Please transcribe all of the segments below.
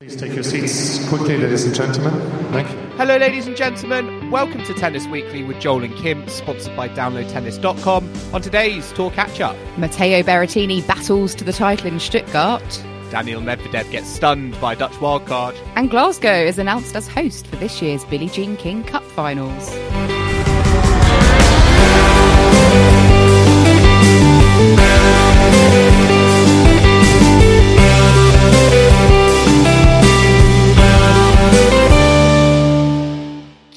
Please take your seats quickly, ladies and gentlemen. Thank you. Hello, ladies and gentlemen. Welcome to Tennis Weekly with Joel and Kim, sponsored by DownloadTennis.com. On today's tour catch up, Matteo Berrettini battles to the title in Stuttgart, Daniil Medvedev gets stunned by Dutch wildcard. and Glasgow is announced as host for this year's Billie Jean King Cup finals.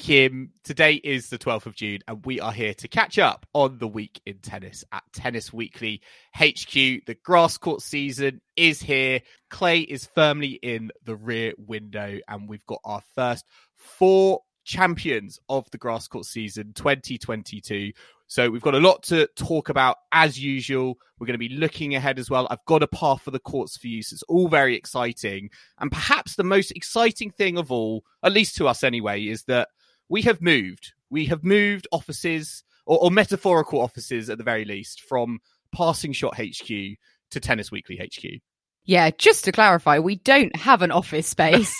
Kim, today is the 12th of June, and we are here to catch up on the week in tennis at Tennis Weekly HQ. The grass court season is here. Clay is firmly in the rear window, and we've got our first four champions of the grass court season 2022. So we've got a lot to talk about as usual. We're going to be looking ahead as well. I've got a Par for the Courts for you. So it's all very exciting. And perhaps the most exciting thing of all, at least to us anyway, is that we have moved. We have moved offices or, or metaphorical offices at the very least from Passing Shot HQ to Tennis Weekly HQ. Yeah, just to clarify, we don't have an office space.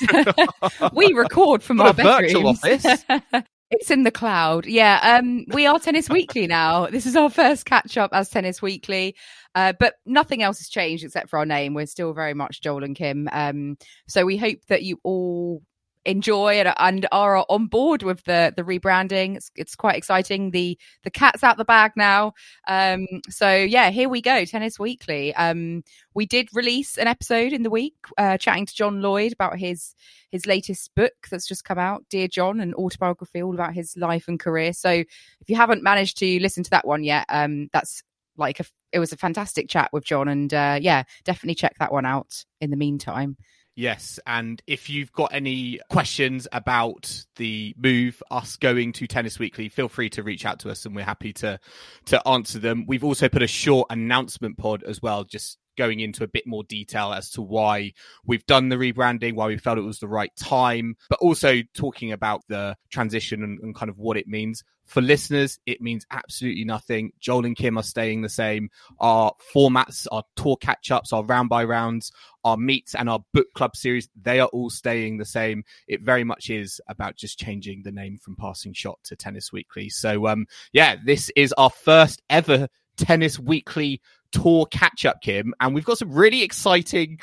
we record from Got our a virtual bedrooms. office. it's in the cloud. Yeah, um, we are Tennis Weekly now. This is our first catch up as Tennis Weekly. Uh, but nothing else has changed except for our name. We're still very much Joel and Kim. Um, so we hope that you all enjoy and, and are on board with the the rebranding. It's, it's quite exciting. The the cat's out the bag now. Um, so yeah, here we go. Tennis Weekly. Um, we did release an episode in the week, uh, chatting to John Lloyd about his his latest book that's just come out, Dear John, an autobiography all about his life and career. So if you haven't managed to listen to that one yet, um, that's like a, it was a fantastic chat with John, and uh, yeah, definitely check that one out. In the meantime. Yes, and if you've got any questions about the move, us going to Tennis Weekly, feel free to reach out to us, and we're happy to to answer them. We've also put a short announcement pod as well, just going into a bit more detail as to why we've done the rebranding, why we felt it was the right time, but also talking about the transition and, and kind of what it means. For listeners, it means absolutely nothing. Joel and Kim are staying the same. Our formats, our tour catch ups, our round by rounds, our meets, and our book club series, they are all staying the same. It very much is about just changing the name from Passing Shot to Tennis Weekly. So, um, yeah, this is our first ever Tennis Weekly tour catch up, Kim, and we've got some really exciting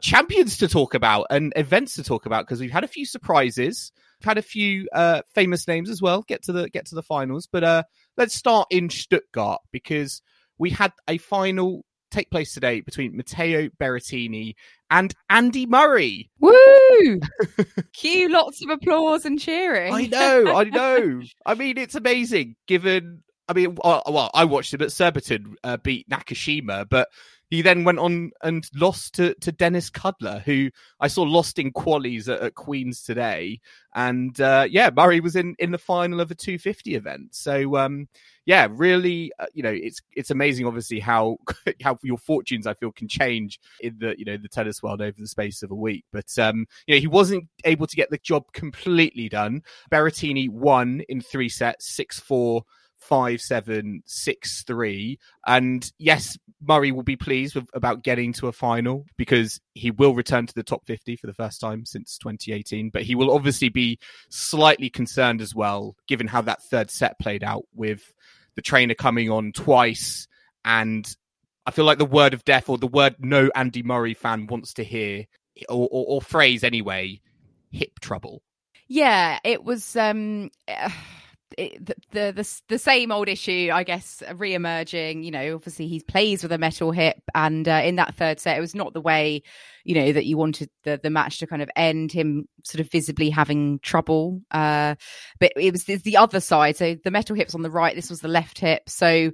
champions to talk about and events to talk about because we've had a few surprises. We've had a few uh, famous names as well. Get to the get to the finals, but uh, let's start in Stuttgart because we had a final take place today between Matteo Berrettini and Andy Murray. Woo! Cue lots of applause and cheering. I know, I know. I mean, it's amazing given. I mean, well, I watched him at Surbiton uh, beat Nakashima, but he then went on and lost to, to Denis Kudla, who I saw lost in qualies at, at Queens today. And uh, yeah, Murray was in, in the final of a 250 event. So um, yeah, really, uh, you know, it's it's amazing, obviously, how how your fortunes I feel can change in the you know the tennis world over the space of a week. But um, you know, he wasn't able to get the job completely done. Berrettini won in three sets, six four five seven six three. And yes murray will be pleased with, about getting to a final because he will return to the top 50 for the first time since 2018 but he will obviously be slightly concerned as well given how that third set played out with the trainer coming on twice. And i feel like the word of death or the word no andy murray fan wants to hear or, or, or phrase anyway hip trouble. Yeah, it was um the, the the same old issue, I guess, re-emerging. You know, obviously he plays with a metal hip, and uh, in that third set, it was not the way you know that you wanted the the match to kind of end. Him sort of visibly having trouble, uh, but it was the other side. So the metal hip's on the right. This was the left hip. So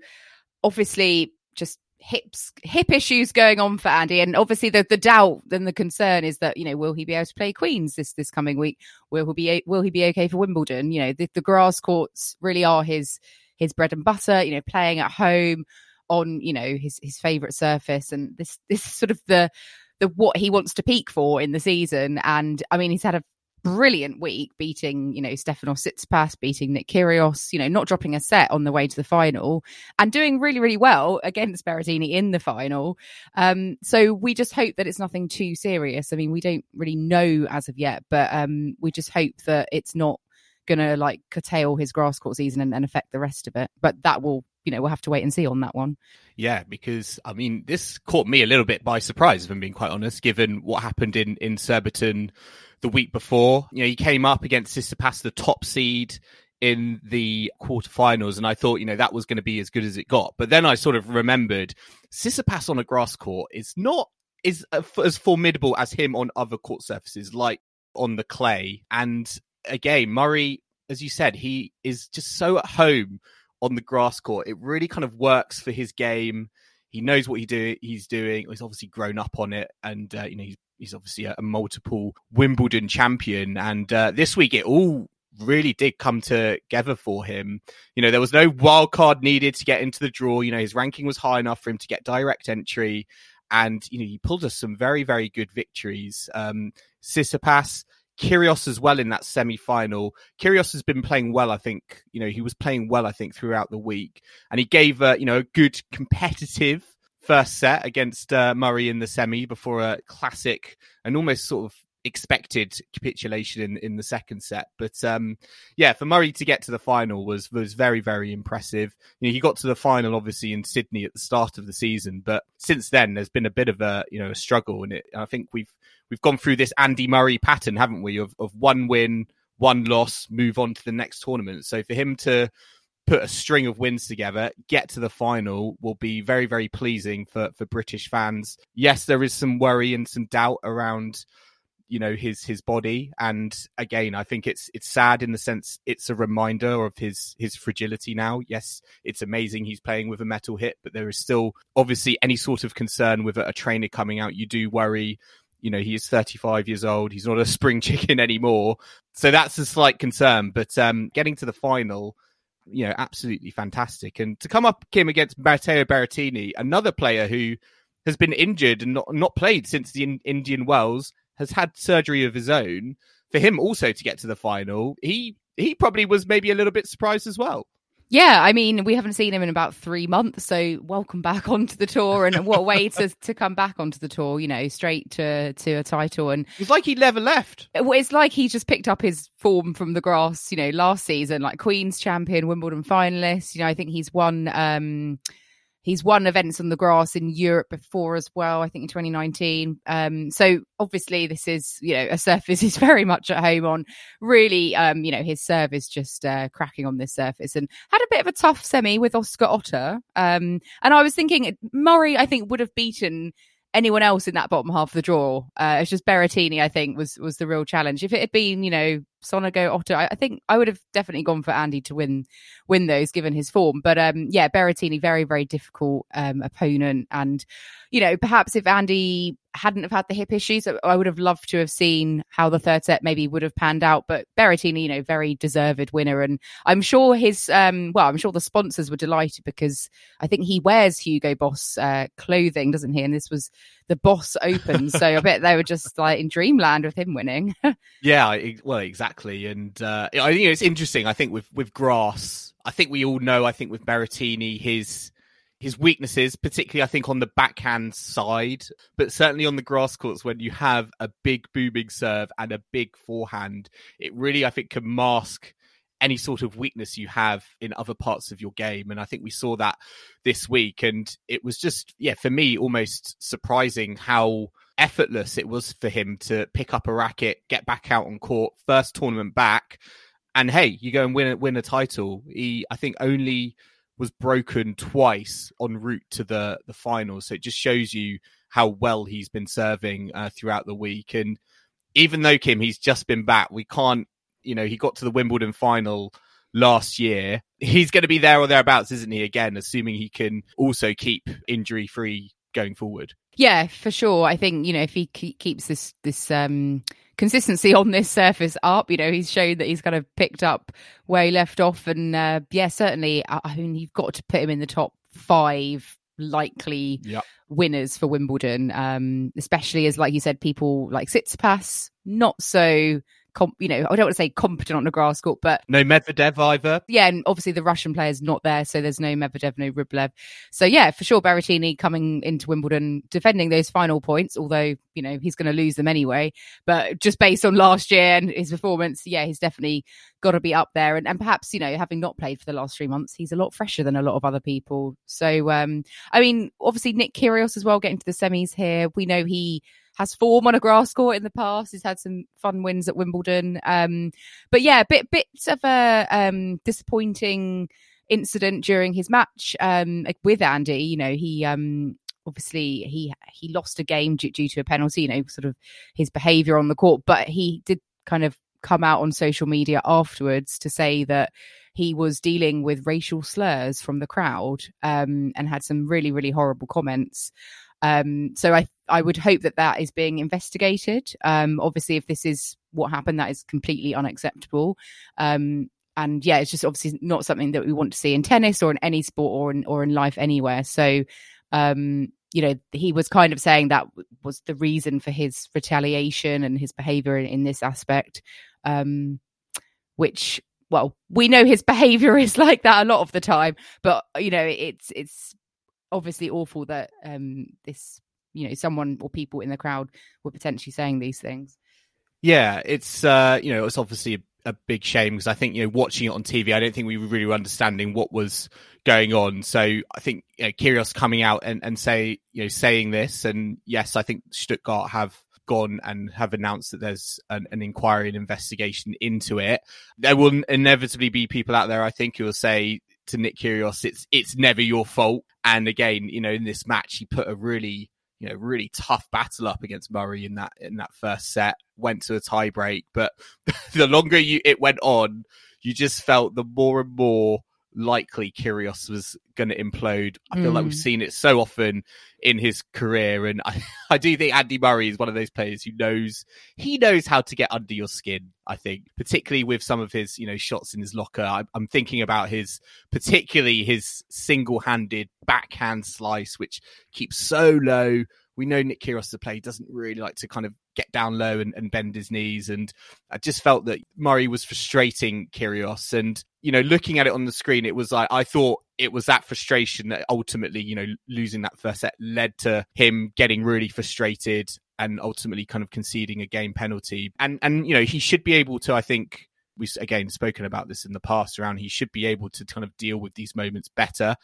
obviously, just hips hip issues going on for Andy, and obviously the the doubt and the concern is that you know will he be able to play Queens this this coming week? Will he be will he be okay for Wimbledon? You know the, the grass courts really are his his bread and butter. You know playing at home on you know his his favorite surface, and this this is sort of the the what he wants to peak for in the season. And I mean he's had a brilliant week beating, you know, Stefanos Tsitsipas, beating Nick Kyrgios, you know, not dropping a set on the way to the final and doing really, really well against Berrettini in the final. Um, so we just hope that it's nothing too serious. I mean, we don't really know as of yet, but um, we just hope that it's not going to like curtail his grass court season and, and affect the rest of it. But that will you know, we'll have to wait and see on that one. Yeah, because I mean, this caught me a little bit by surprise, if I'm being quite honest, given what happened in in Surbiton the week before. You know, he came up against Tsitsipas, the top seed in the quarterfinals, and I thought, you know, that was going to be as good as it got. But then I sort of remembered Tsitsipas on a grass court is not is uh, as formidable as him on other court surfaces, like on the clay. And again, Murray, as you said, he is just so at home on the grass court. It really kind of works for his game. He knows what he do. He's doing. He's obviously grown up on it, and uh, you know he's he's obviously a, a multiple Wimbledon champion. And uh, this week, it all really did come together for him. You know, there was no wild card needed to get into the draw. You know, his ranking was high enough for him to get direct entry. And, you know, he pulled us some very, very good victories. Um, Tsitsipas, Kyrgios as well in that semi final. Kyrgios has been playing well, I think. You know, he was playing well, I think, throughout the week. And he gave, uh, you know, a good competitive first set against uh, Murray in the semi before a classic and almost sort of expected capitulation in, in the second set. But um, yeah, for Murray to get to the final was was very very impressive. You know, he got to the final obviously in Sydney at the start of the season, but since then there's been a bit of a you know a struggle, and it I think we've we've gone through this Andy Murray pattern, haven't we? Of of one win, one loss, move on to the next tournament. So for him to put a string of wins together, get to the final will be very, very pleasing for, for British fans. Yes, there is some worry and some doubt around, you know, his his body. And again, I think it's it's sad in the sense it's a reminder of his his fragility now. Yes, it's amazing he's playing with a metal hip, but there is still obviously any sort of concern with a, a trainer coming out. You do worry you know he is 35 years old he's not a spring chicken anymore so that's a slight concern but um getting to the final you know, absolutely fantastic. And to come up Kim against Matteo Berrettini, another player who has been injured and not, not played since the in- Indian Wells, has had surgery of his own. For him also to get to the final, he he probably was maybe a little bit surprised as well. Yeah, I mean, we haven't seen him in about three months, so welcome back onto the tour, and what way to to come back onto the tour? You know, straight to to a title, and it's like he never left. It's like he just picked up his form from the grass. You know, last season, like Queen's champion, Wimbledon finalist. You know, I think he's won. um He's won events on the grass in Europe before as well, I think in 2019. Um, so obviously this is, you know, a surface he's very much at home on. Really, um, you know, his serve is just uh, cracking on this surface and had a bit of a tough semi with Oscar Otte. Um, and I was thinking Murray, I think, would have beaten anyone else in that bottom half of the draw. Uh, it's just Berrettini, I think, was was the real challenge. If it had been, you know, Sonego, Otte, I, I, think I would have definitely gone for Andy to win win those, given his form. But um, yeah, Berrettini, very very difficult um, opponent, and you know, perhaps if Andy hadn't have had the hip issues, I would have loved to have seen how the third set maybe would have panned out. But Berrettini, you know, very deserved winner, and I'm sure his um, well, I'm sure the sponsors were delighted because I think he wears Hugo Boss uh, clothing, doesn't he? And this was the Boss Open, so I bet they were just like in dreamland with him winning. yeah, well, exactly, and uh, I think it's interesting. I think with with grass, I think we all know. I think with Berrettini, his his weaknesses, particularly I think on the backhand side, but certainly on the grass courts when you have a big booming serve and a big forehand, it really I think can mask any sort of weakness you have in other parts of your game. And I think we saw that this week. And it was just, yeah, for me, almost surprising how effortless it was for him to pick up a racket, get back out on court, first tournament back. And hey, you go and win a, win a title. He, I think, only was broken twice en route to the the finals. So it just shows you how well he's been serving uh, throughout the week. And even though Kim, he's just been back, we can't, you know, he got to the Wimbledon final last year. He's going to be there or thereabouts, isn't he? Again, assuming he can also keep injury free going forward. Yeah, for sure. I think you know if he keeps this this um consistency on this surface up. You know, he's shown that he's kind of picked up where he left off, and uh, yeah, certainly. I mean, you've got to put him in the top five likely yep. winners for Wimbledon, um, especially as, like you said, people like Tsitsipas not so com- you know, I don't want to say competent on the grass court, but no Medvedev either. Yeah, and obviously the Russian player's not there, so there's no Medvedev, no Rublev. So yeah, for sure, Berrettini coming into Wimbledon defending those final points, although you know he's going to lose them anyway. But just based on last year and his performance, yeah, he's definitely got to be up there. And, and perhaps you know, having not played for the last three months, he's a lot fresher than a lot of other people. So um, I mean, obviously Nick Kyrgios as well getting to the semis here. We know he has form on a grass court in the past. He's had some fun wins at Wimbledon. Um, but yeah, bit bits of a um, disappointing incident during his match um, with Andy. You know, he um, obviously he he lost a game due, due to a penalty. You know, sort of his behaviour on the court, but he did kind of come out on social media afterwards to say that he was dealing with racial slurs from the crowd um, and had some really really horrible comments um, so I I would hope that that is being investigated. Um, obviously, if this is what happened, that is completely unacceptable. Um, and yeah, it's just obviously not something that we want to see in tennis or in any sport or in or in life anywhere. So, um, you know, he was kind of saying that was the reason for his retaliation and his behavior in, in this aspect, um, which well, we know his behavior is like that a lot of the time, but you know, it's it's obviously awful that um, this, you know, someone or people in the crowd were potentially saying these things. Yeah, it's uh, you know, it's obviously a, a big shame because I think you know, watching it on TV, I don't think we were really understanding what was going on. So I think you know, Kyrgios coming out and, and say you know saying this, and yes, I think Stuttgart have gone and have announced that there's an, an, inquiry and investigation into it. There will inevitably be people out there, I think, who will say to Nick Kyrgios, it's it's never your fault. And again, you know, in this match, he put a really you know really tough battle up against Murray in that in that first set. Went to a tiebreak, but the longer you it went on, you just felt the more and more likely Kyrgios was going to implode. I feel mm. like we've hmm. seen it so often in his career, and I, I do think Andy Murray is one of those players who knows he knows how to get under your skin. I think, particularly with some of his you know shots in his locker. I, I'm thinking about his particularly his single-handed backhand slice, which keeps so low we know Nick Kyrgios, the player, doesn't really like to kind of get down low and, and, bend his knees. And I just felt that Murray was frustrating Kyrgios. And, you know, looking at it on the screen, it was like, I thought it was that frustration that ultimately, you know, losing that first set led to him getting really frustrated and ultimately kind of conceding a game penalty. And, and, you know, he should be able to, I think, we've again spoken about this in the past around he should be able to kind of deal with these moments better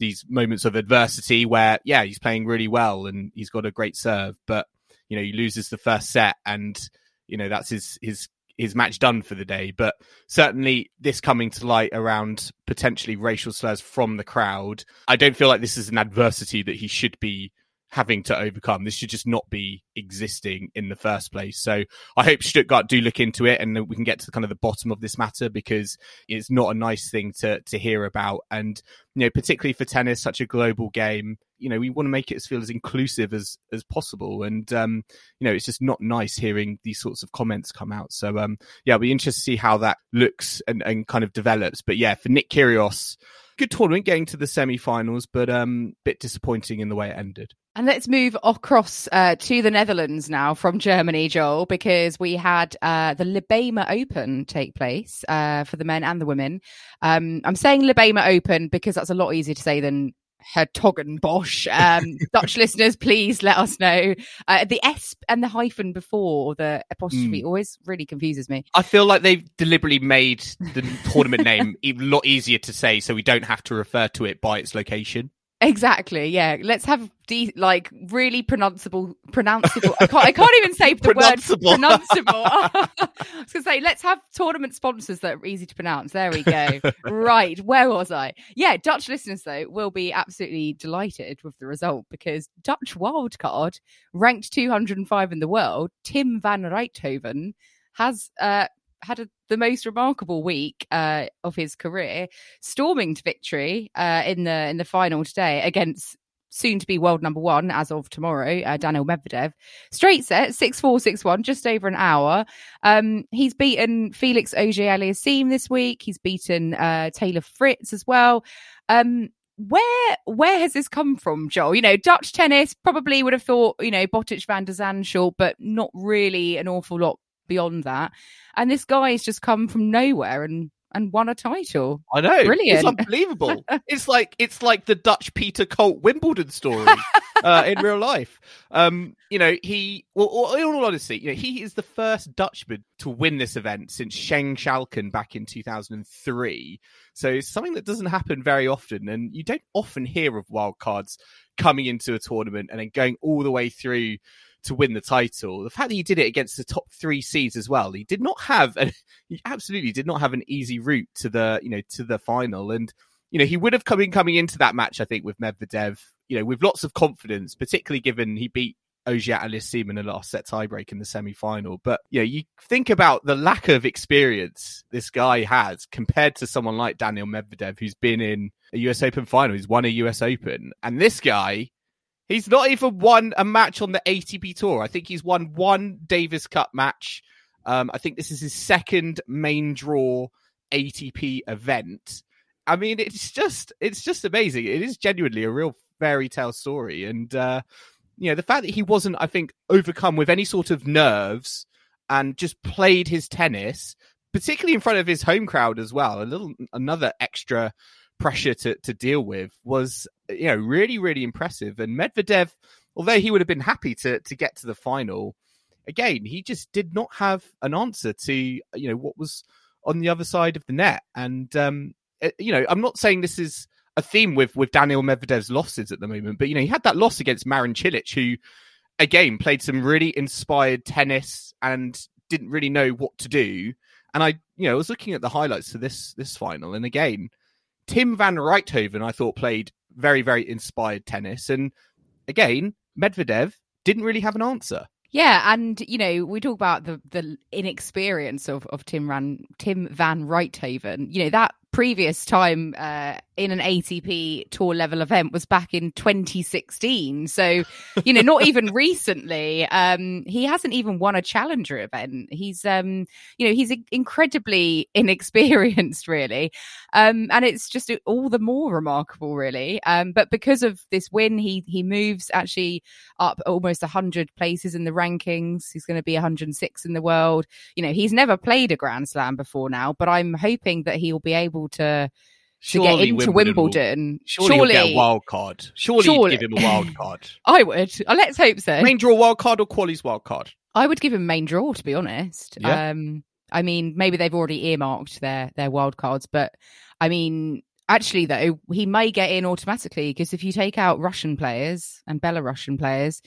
these moments of adversity where, yeah, he's playing really well and he's got a great serve, but you know, he loses the first set and you know that's his his his match done for the day. But certainly, this coming to light around potentially racial slurs from the crowd, I don't feel like this is an adversity that he should be having to overcome. This should just not be existing in the first place. So I hope Stuttgart do look into it and we can get to kind of the bottom of this matter because it's not a nice thing to to hear about. And you know, particularly for tennis, such a global game, you know, we want to make it feel as inclusive as as possible. And um, you know, it's just not nice hearing these sorts of comments come out. So um, yeah, I'll be interested to see how that looks and, and kind of develops. But yeah, for Nick Kyrgios, good tournament getting to the semi-finals, but um, bit disappointing in the way it ended. And let's move across uh, to the Netherlands now from Germany, Joel, because we had uh, the Libema Open take place uh, for the men and the women. Um, I'm saying Libema Open because that's a lot easier to say than Hertogenbosch. Um, Dutch listeners, please let us know. Uh, the S and the hyphen before the apostrophe mm. always really confuses me. I feel like they've deliberately made the tournament name a lot easier to say so we don't have to refer to it by its location. Exactly. Yeah. Let's have de- like really pronounceable, pronounceable. I can't, I can't even say the word pronounceable. I was going to say, let's have tournament sponsors that are easy to pronounce. There we go. right. Where was I? Yeah. Dutch listeners, though, will be absolutely delighted with the result because Dutch wildcard, ranked 205 in the world, Tim van Rijthoven, has uh, had a, the most remarkable week uh, of his career, storming to victory uh, in the in the final today against soon to be world number one as of tomorrow, uh, Daniil Medvedev. Straight set, 6 4 6 1, just over an hour. Um, he's beaten Felix Auger Aliassime this week. He's beaten uh, Taylor Fritz as well. Um, where where has this come from, Joel? You know, Dutch tennis probably would have thought, you know, Botic van der Zandschulp, but not really an awful lot beyond that. And this guy's just come from nowhere and and won a title. I know, Brilliant. It's unbelievable. it's like it's like the Dutch Peter Colt Wimbledon story uh, in real life. Um, you know, he well, in all honesty, you know, he is the first Dutchman to win this event since Sjeng Schalken back in 2003. So it's something that doesn't happen very often, and you don't often hear of wildcards coming into a tournament and then going all the way through to win the title. The fact that he did it against the top three seeds as well, he did not have, an, he absolutely did not have an easy route to the, you know, to the final. And, you know, he would have come in coming into that match, I think, with Medvedev, you know, with lots of confidence, particularly given he beat Auger Aliassime in a last set tiebreak in the semi final. But, you know, you think about the lack of experience this guy has compared to someone like Daniil Medvedev, who's been in a US Open final, who's won a US Open. And this guy, He's not even won a match on the ATP tour. I think he's won one Davis Cup match. Um, I think this is his second main draw ATP event. I mean, it's just it's just amazing. It is genuinely a real fairy tale story, and uh, you know the fact that he wasn't, I think, overcome with any sort of nerves and just played his tennis, particularly in front of his home crowd as well. A little another extra pressure to, to deal with was you know really really impressive. And medvedev although he would have been happy to to get to the final again he just did not have an answer to you know what was on the other side of the net. And um it, you know i'm not saying this is a theme with with daniil medvedev's losses at the moment but you know he had that loss against marin cilic who again played some really inspired tennis and didn't really know what to do. And i you know I was looking at the highlights to this this final. And again Tim van Rijthoven, I thought, played very, very inspired tennis. And again, Medvedev didn't really have an answer. Yeah, and you know we talk about the the inexperience of of Tim Van Tim Van Rijthoven. You know that previous time uh, in an ATP tour level event was back in 2016. So, you know, not even recently. Um, he hasn't even won a challenger event. He's, um, you know, he's incredibly inexperienced, really. Um, and it's just all the more remarkable, really. Um, but because of this win, he he moves actually up almost 100 places in the rankings. He's going to be 106 in the world. You know, he's never played a Grand Slam before now, but I'm hoping that he'll be able to surely to get into Wimbledon. Wimbledon. Will, surely, surely get a wild card. Surely, surely. give him a wild card. I would. Uh, let's hope so. Main draw wild card or quali's wild card? I would give him main draw to be honest. Yeah. Um, I mean, maybe they've already earmarked their their wild cards, but I mean, actually though, he may get in automatically because if you take out Russian players and Belarusian players,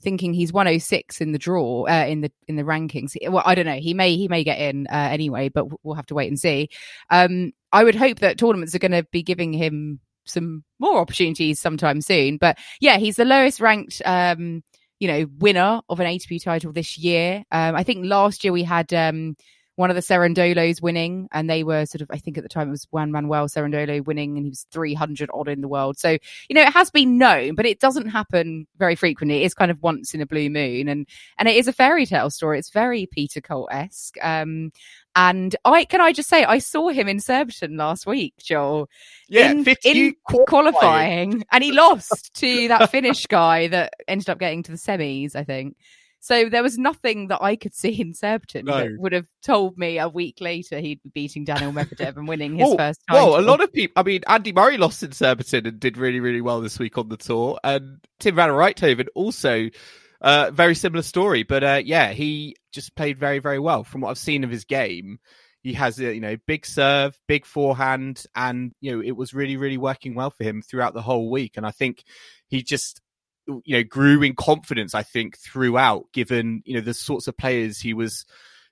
thinking he's 106 in the draw uh, in the in the rankings. Well, I don't know. He may he may get in uh, anyway, but we'll have to wait and see. Um, I would hope that tournaments are going to be giving him some more opportunities sometime soon. But yeah, he's the lowest ranked. Um, you know, winner of an ATP title this year. Um, I think last year we had um, one of the Cerundolos winning, and they were sort of, I think at the time it was Juan Manuel Cerundolo winning, and he was 300 odd in the world. So, you know, it has been known, but it doesn't happen very frequently. It is kind of once in a blue moon, and and it is a fairy tale story. It's very Peter Colt esque. Um, and I can I just say I saw him in Surbiton last week, Joel. Yeah, in, in qualifying. qualifying, and he lost to that Finnish guy that ended up getting to the semis, I think. So there was nothing that I could see in Surbiton No. that would have told me a week later he'd be beating Daniil Medvedev and winning his Well, first time. Well, a lot of people. I mean, Andy Murray lost in Surbiton and did really, really well this week on the tour, and Tim Van Rijthoven also. Uh, very similar story, but uh, yeah, he just played very, very well. From what I've seen of his game, he has a you know big serve, big forehand, and you know it was really, really working well for him throughout the whole week. And I think he just you know grew in confidence. I think throughout, given you know the sorts of players he was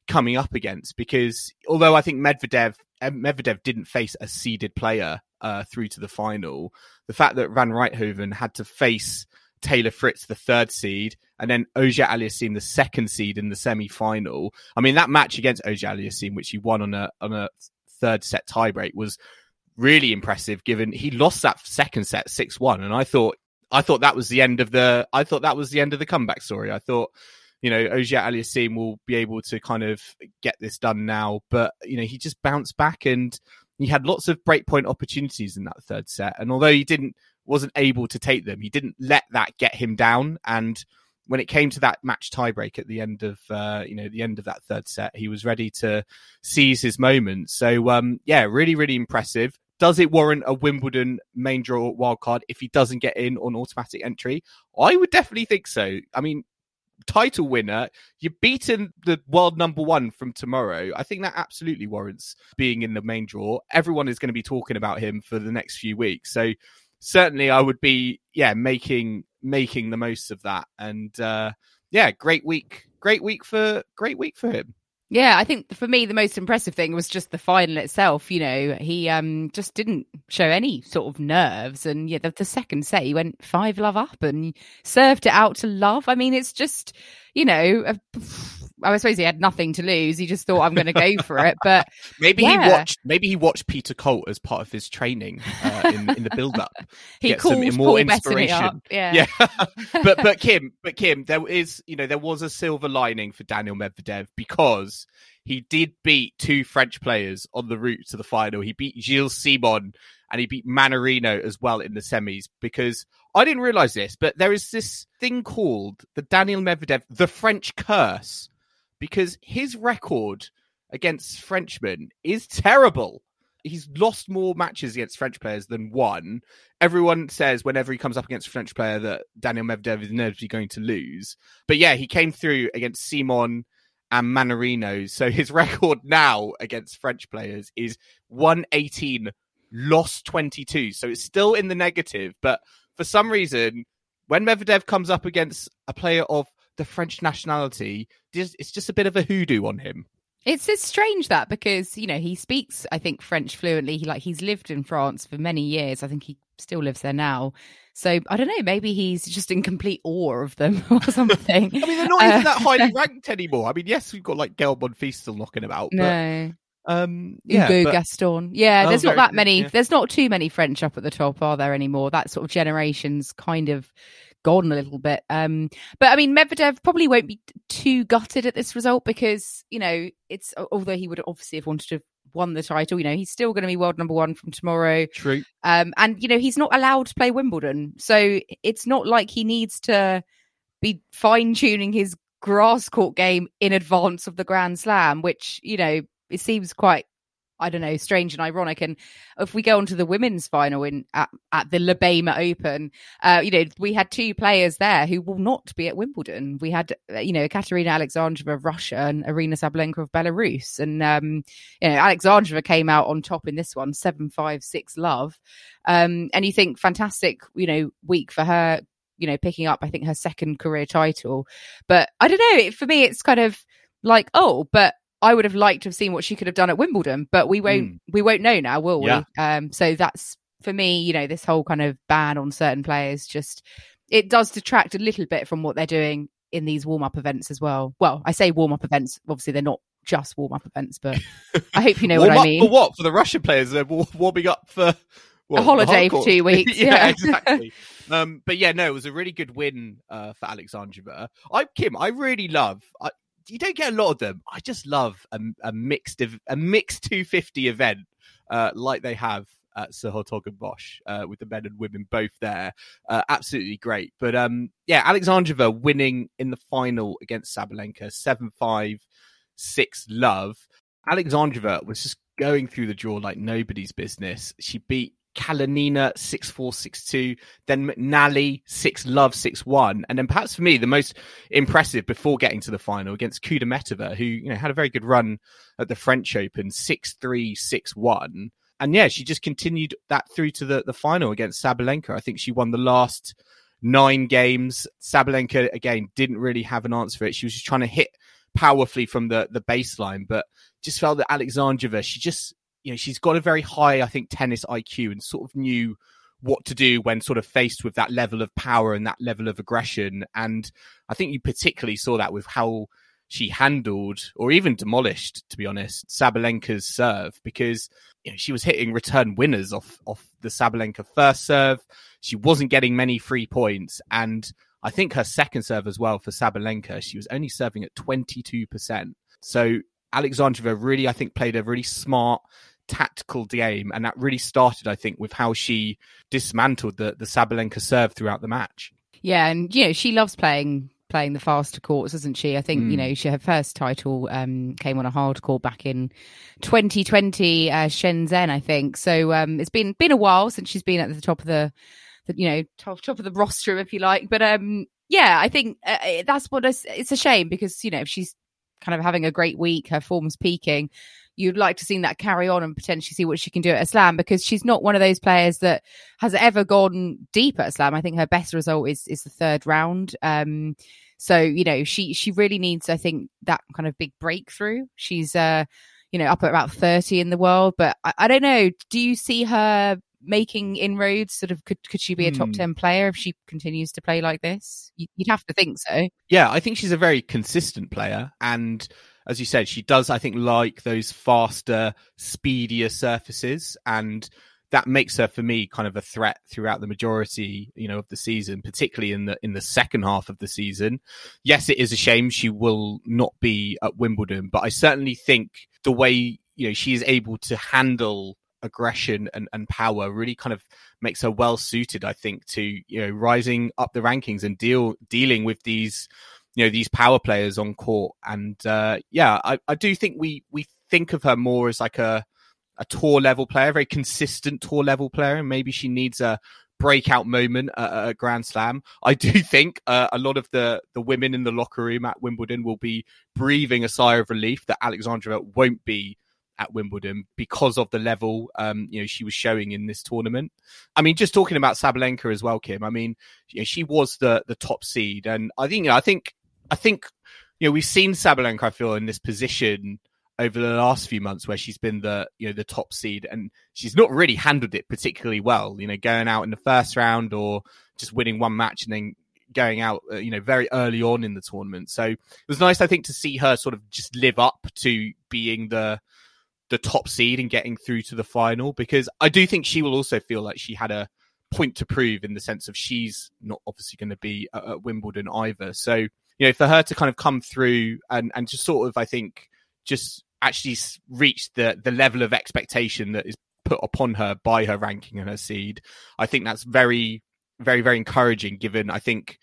coming up against. Because although I think Medvedev uh, Medvedev didn't face a seeded player uh, through to the final, the fact that Van Rijthoven had to face Taylor Fritz, the third seed, and then Auger Aliassime, the second seed in the semi final. I mean, that match against Auger Aliassime, which he won on a on a third set tiebreak, was really impressive. Given he lost that second set six one, and I thought I thought that was the end of the I thought that was the end of the comeback story. I thought you know, Auger Aliassime will be able to kind of get this done now. But, you know, he just bounced back and he had lots of breakpoint opportunities in that third set. And although he didn't, wasn't able to take them, he didn't let that get him down. And when it came to that match tiebreak at the end of, uh, you know, the end of that third set, he was ready to seize his moment. So, um, yeah, really, really impressive. Does it warrant a Wimbledon main draw wildcard if he doesn't get in on automatic entry? I would definitely think so. I mean, title winner. You've beaten the world number one from tomorrow. I think that absolutely warrants being in the main draw. Everyone is going to be talking about him for the next few weeks. So certainly I would be, yeah, making making the most of that. And uh yeah, great week. Great week for great week for him. Yeah, I think for me the most impressive thing was just the final itself. You know, he um just didn't show any sort of nerves, and yeah, the, the second set he went five love up and served it out to love. I mean, it's just you know, a, I suppose he had nothing to lose. He just thought I'm going to go for it. But maybe yeah. he watched maybe he watched Peter Colt as part of his training uh, in, in the build up. he get some calls more Paul inspiration. Yeah. Yeah, but but Kim, but Kim, there is you know there was a silver lining for Daniil Medvedev because he did beat two French players on the route to the final. He beat Gilles Simon and he beat Mannarino as well in the semis because I didn't realize this, but there is this thing called the Daniil Medvedev, the French curse, because his record against Frenchmen is terrible. He's lost more matches against French players than won. Everyone says whenever he comes up against a French player that Daniil Medvedev is inevitably going to lose. But yeah, he came through against Simon and Mannarino. So his record now against French players is 118, lost 22. So it's still in the negative. But for some reason, when Medvedev comes up against a player of the French nationality. It's just a bit of a hoodoo on him. It's just strange that because you know he speaks, I think, French fluently. He like he's lived in France for many years. I think he still lives there now. So I don't know. Maybe he's just in complete awe of them or something. I mean, they're not even Uh, that highly ranked anymore. I mean, yes, we've got like Gael still knocking about, but No, um, yeah, Hugo but- Gaston. Yeah, Oh, there's not that many. yeah. There's not too many French up at the top, are there anymore? That sort of generation's kind of gone a little bit. Um, but I mean, Medvedev probably won't be too gutted at this result because you know it's although he would obviously have wanted to have won the title. You know, he's still going to be world number one from tomorrow. true. Um, and you know, he's not allowed to play Wimbledon, so it's not like he needs to be fine tuning his grass court game in advance of the Grand Slam, which you know it seems quite. I don't know, strange and ironic. And if we go on to the women's final in at, at the Libema Open, uh, you know, we had two players there who will not be at Wimbledon. We had, you know, Katerina Alexandrova of Russia and Aryna Sabalenka of Belarus. And, um, you know, Alexandrova came out on top in this one, seven, five, six love. Um, and you think fantastic, you know, week for her, you know, picking up, I think, her second career title. But I don't know. it- For me, it's kind of like, oh, but I would have liked to have seen what she could have done at Wimbledon, but we won't, we won't know now, will we? Um, so that's for me, you know, this whole kind of ban on certain players just it does detract a little bit from what they're doing in these warm up events as well. Well, I say warm up events, obviously they're not just warm up events, but I hope you know what I mean. For what? For the Russian players, they're warming up for what, the holiday for two weeks, yeah, yeah. exactly. Um, but yeah, no, it was a really good win uh, for Alexandrova. I Kim, I really love. I, you don't get a lot of them. I just love a, a mixed a mixed 250 event uh, like they have at Sir Bosch uh, with the men and women both there. Uh, absolutely great. But um, yeah, Alexandrova winning in the final against Sabalenka, seven five, six love. Alexandrova was just going through the draw like nobody's business. She beat Kalinina 6-4, 6-2, then McNally 6 love 6-1, and then perhaps for me the most impressive before getting to the final against Kudermetova, who you know had a very good run at the French Open 6-3, 6-1. And yeah, she just continued that through to the, the final against Sabalenka. I think she won the last nine games. Sabalenka again didn't really have an answer for it. She was just trying to hit powerfully from the the baseline, but just felt that Alexandrova, she just you know she's got a very high I think tennis IQ and sort of knew what to do when sort of faced with that level of power and that level of aggression. And I think you particularly saw that with how she handled or even demolished, to be honest, Sabalenka's serve because you know, she was hitting return winners off off the Sabalenka first serve. She wasn't getting many free points, and I think her second serve as well for Sabalenka, she was only serving at twenty two percent. So Alexandrova really, I think, played a really smart tactical game, and that really started, I think, with how she dismantled the the Sabalenka serve throughout the match. Yeah, and you know she loves playing playing the faster courts, doesn't she? I think mm. you know she her first title um, came on a hard court back in 2020, uh, Shenzhen, I think. So um, it's been been a while since she's been at the top of the, the you know top top of the roster, if you like. But um, yeah, I think uh, that's what it's, it's a shame because you know if she's kind of having a great week, her form's peaking you'd like to see that carry on and potentially see what she can do at a slam because she's not one of those players that has ever gone deep at a slam. I think her best result is is the third round. Um, so you know she she really needs I think that kind of big breakthrough. She's uh you know up at about thirty in the world, but I, I don't know. Do you see her making inroads? Sort of could could she be a top hmm. ten player if she continues to play like this? You'd have to think so. Yeah, I think she's a very consistent player and as you said, she does, I think, like those faster, speedier surfaces. And that makes her, for me, kind of a threat throughout the majority, you know, of the season, particularly in the in the second half of the season. Yes, it is a shame she will not be at Wimbledon, but I certainly think the way you know she is able to handle aggression and, and power really kind of makes her well suited, I think, to you know rising up the rankings and deal dealing with these you know these power players on court. And uh, yeah, I, I do think we we think of her more as like a a tour level player, a very consistent tour level player, and maybe she needs a breakout moment at a Grand Slam. I do think uh, a lot of the the women in the locker room at Wimbledon will be breathing a sigh of relief that Alexandra won't be at Wimbledon because of the level um, you know she was showing in this tournament. I mean, just talking about Sabalenka as well, Kim. I mean, you know, she was the the top seed, and I think you know, I think I think you know we've seen Sabalenka. I feel in this position over the last few months where she's been the you know the top seed and she's not really handled it particularly well. You know, going out in the first round or just winning one match and then going out uh, you know very early on in the tournament. So it was nice, I think, to see her sort of just live up to being the the top seed and getting through to the final because I do think she will also feel like she had a point to prove in the sense of she's not obviously going to be at, at Wimbledon either. So you know, for her to kind of come through and, and just sort of, I think, just actually reach the, the level of expectation that is put upon her by her ranking and her seed, I think that's very, very, very encouraging given, I think,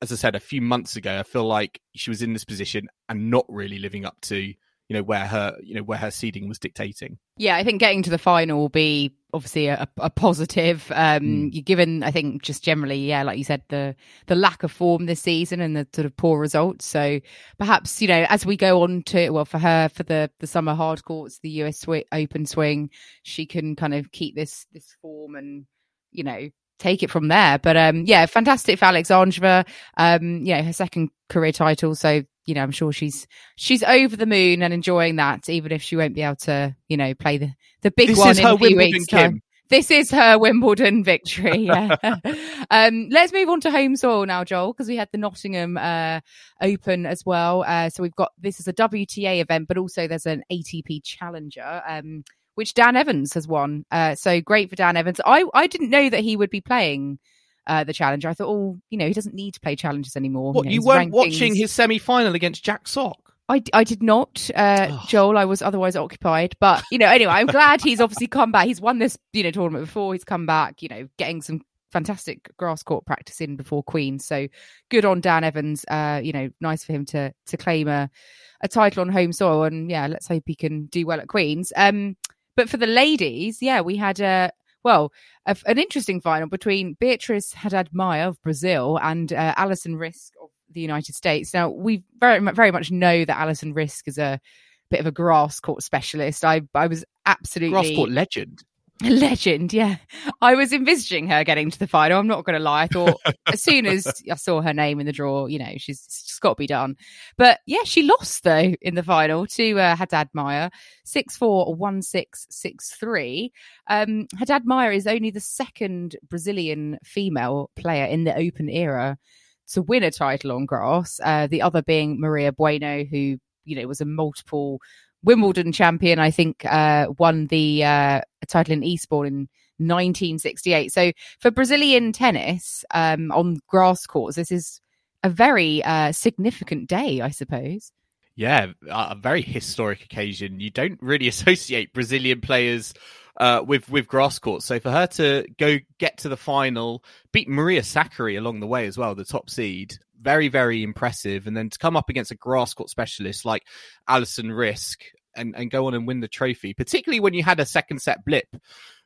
as I said, a few months ago, I feel like she was in this position and not really living up to you know where her you know where her seeding was dictating. Yeah, I think getting to the final will be obviously a, a positive. Um, mm. You given I think just generally, yeah, like you said, the the lack of form this season and the sort of poor results. So perhaps you know as we go on to well for her for the the summer hard courts, the US sw- Open swing, she can kind of keep this this form and you know take it from there. But um, yeah, fantastic for Alexandra. Um, you know, her second career title. So you know, I'm sure she's she's over the moon and enjoying that, even if she won't be able to, you know, play the the big this one in a few Wimbledon, weeks' Kim. time. This is her Wimbledon victory. Yeah. um, let's move on to home soil now, Joel, because we had the Nottingham uh, Open as well. Uh, so we've got this is a WTA event, but also there's an ATP Challenger. Um, which Dan Evans has won. Uh, so great for Dan Evans. I, I didn't know that he would be playing uh, the challenger. I thought, oh, you know, he doesn't need to play challenges anymore. What, you, know, you weren't watching his semi final against Jack Sock? I, I did not, uh, oh. Joel. I was otherwise occupied. But, you know, anyway, I'm glad he's obviously come back. He's won this, you know, tournament before. He's come back, you know, getting some fantastic grass court practice in before Queen. So good on Dan Evans. Uh, you know, nice for him to to claim a, a title on home soil. And yeah, let's hope he can do well at Queen's. Um, but for the ladies, yeah, we had a well, a, an interesting final between Beatriz Haddad Maia of Brazil and uh, Alison Riske of the United States. Now, we very, very much know that Alison Risk is a bit of a grass court specialist. I, I was absolutely grass court legend. Legend, yeah. I was envisaging her getting to the final. I'm not going to lie. I thought as soon as I saw her name in the draw, you know, she's, she's got to be done. But yeah, she lost though in the final to uh, Haddad Maia, 6 4 1 6 6 3. Um, Haddad Maia is only the second Brazilian female player in the open era to win a title on grass, uh, the other being Maria Bueno, who, you know, was a multiple Wimbledon champion, I think, uh, won the uh, title in Eastbourne in 1968. So for Brazilian tennis um, on grass courts, this is a very uh, significant day, I suppose. Yeah, a very historic occasion. You don't really associate Brazilian players uh, with with grass courts. So for her to go get to the final, beat Maria Sakkari along the way as well, the top seed, very, very impressive. And then to come up against a grass court specialist like Alison Riske and, and go on and win the trophy, particularly when you had a second set blip.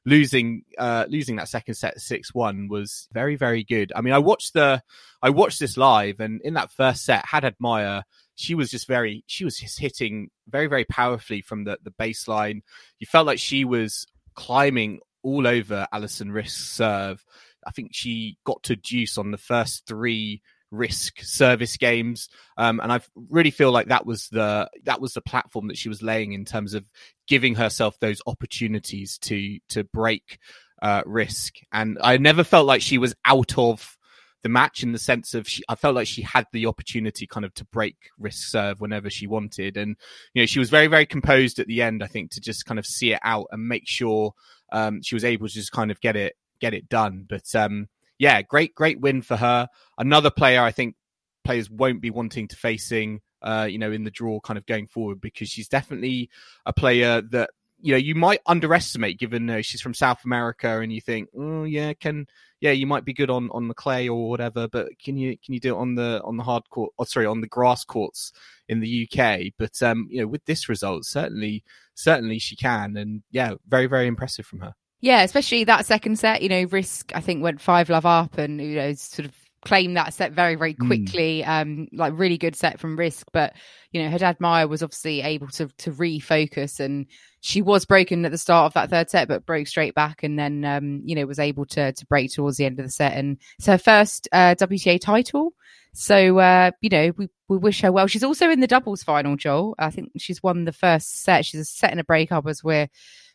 Losing, uh, losing that second set six one was very, very good. I mean, I watched the, I watched this live, and in that first set, Haddad Maia, she was just very, she was just hitting very, very powerfully from the the baseline. You felt like she was climbing all over Alison Riske's serve. I think she got to deuce on the first three Riske service games um, and i really feel like that was the that was the platform that she was laying in terms of giving herself those opportunities to to break uh, Riske and i never felt like she was out of the match in the sense of she, I felt like she had the opportunity kind of to break Riske serve whenever she wanted. And, you know, she was very, very composed at the end, I think, to just kind of see it out and make sure um, she was able to just kind of get it, get it done. But, um, yeah, great, great win for her. Another player I think players won't be wanting to facing, uh, you know, in the draw kind of going forward because she's definitely a player that you know you might underestimate given uh, she's from South America and you think, oh yeah, can yeah you might be good on on the clay or whatever, but can you can you do it on the on the hard court? Oh, sorry, on the grass courts in the UK. But um, you know, with this result, certainly certainly she can, and yeah, very very impressive from her. Yeah, especially that second set, you know, Riske I think, went five love up and, you know, sort of claimed that set very, very hmm. quickly. Mm. Um, like really good set from Riske, But, you know, Haddad Maia was obviously able to to refocus and she was broken at the start of that third set, but broke straight back and then um, you know, was able to to break towards the end of the set. And it's her first uh, WTA title. So uh, you know, we, we wish her well. She's also in the doubles final, Joel. I think she's won the first set. She's a set in a breakup as we're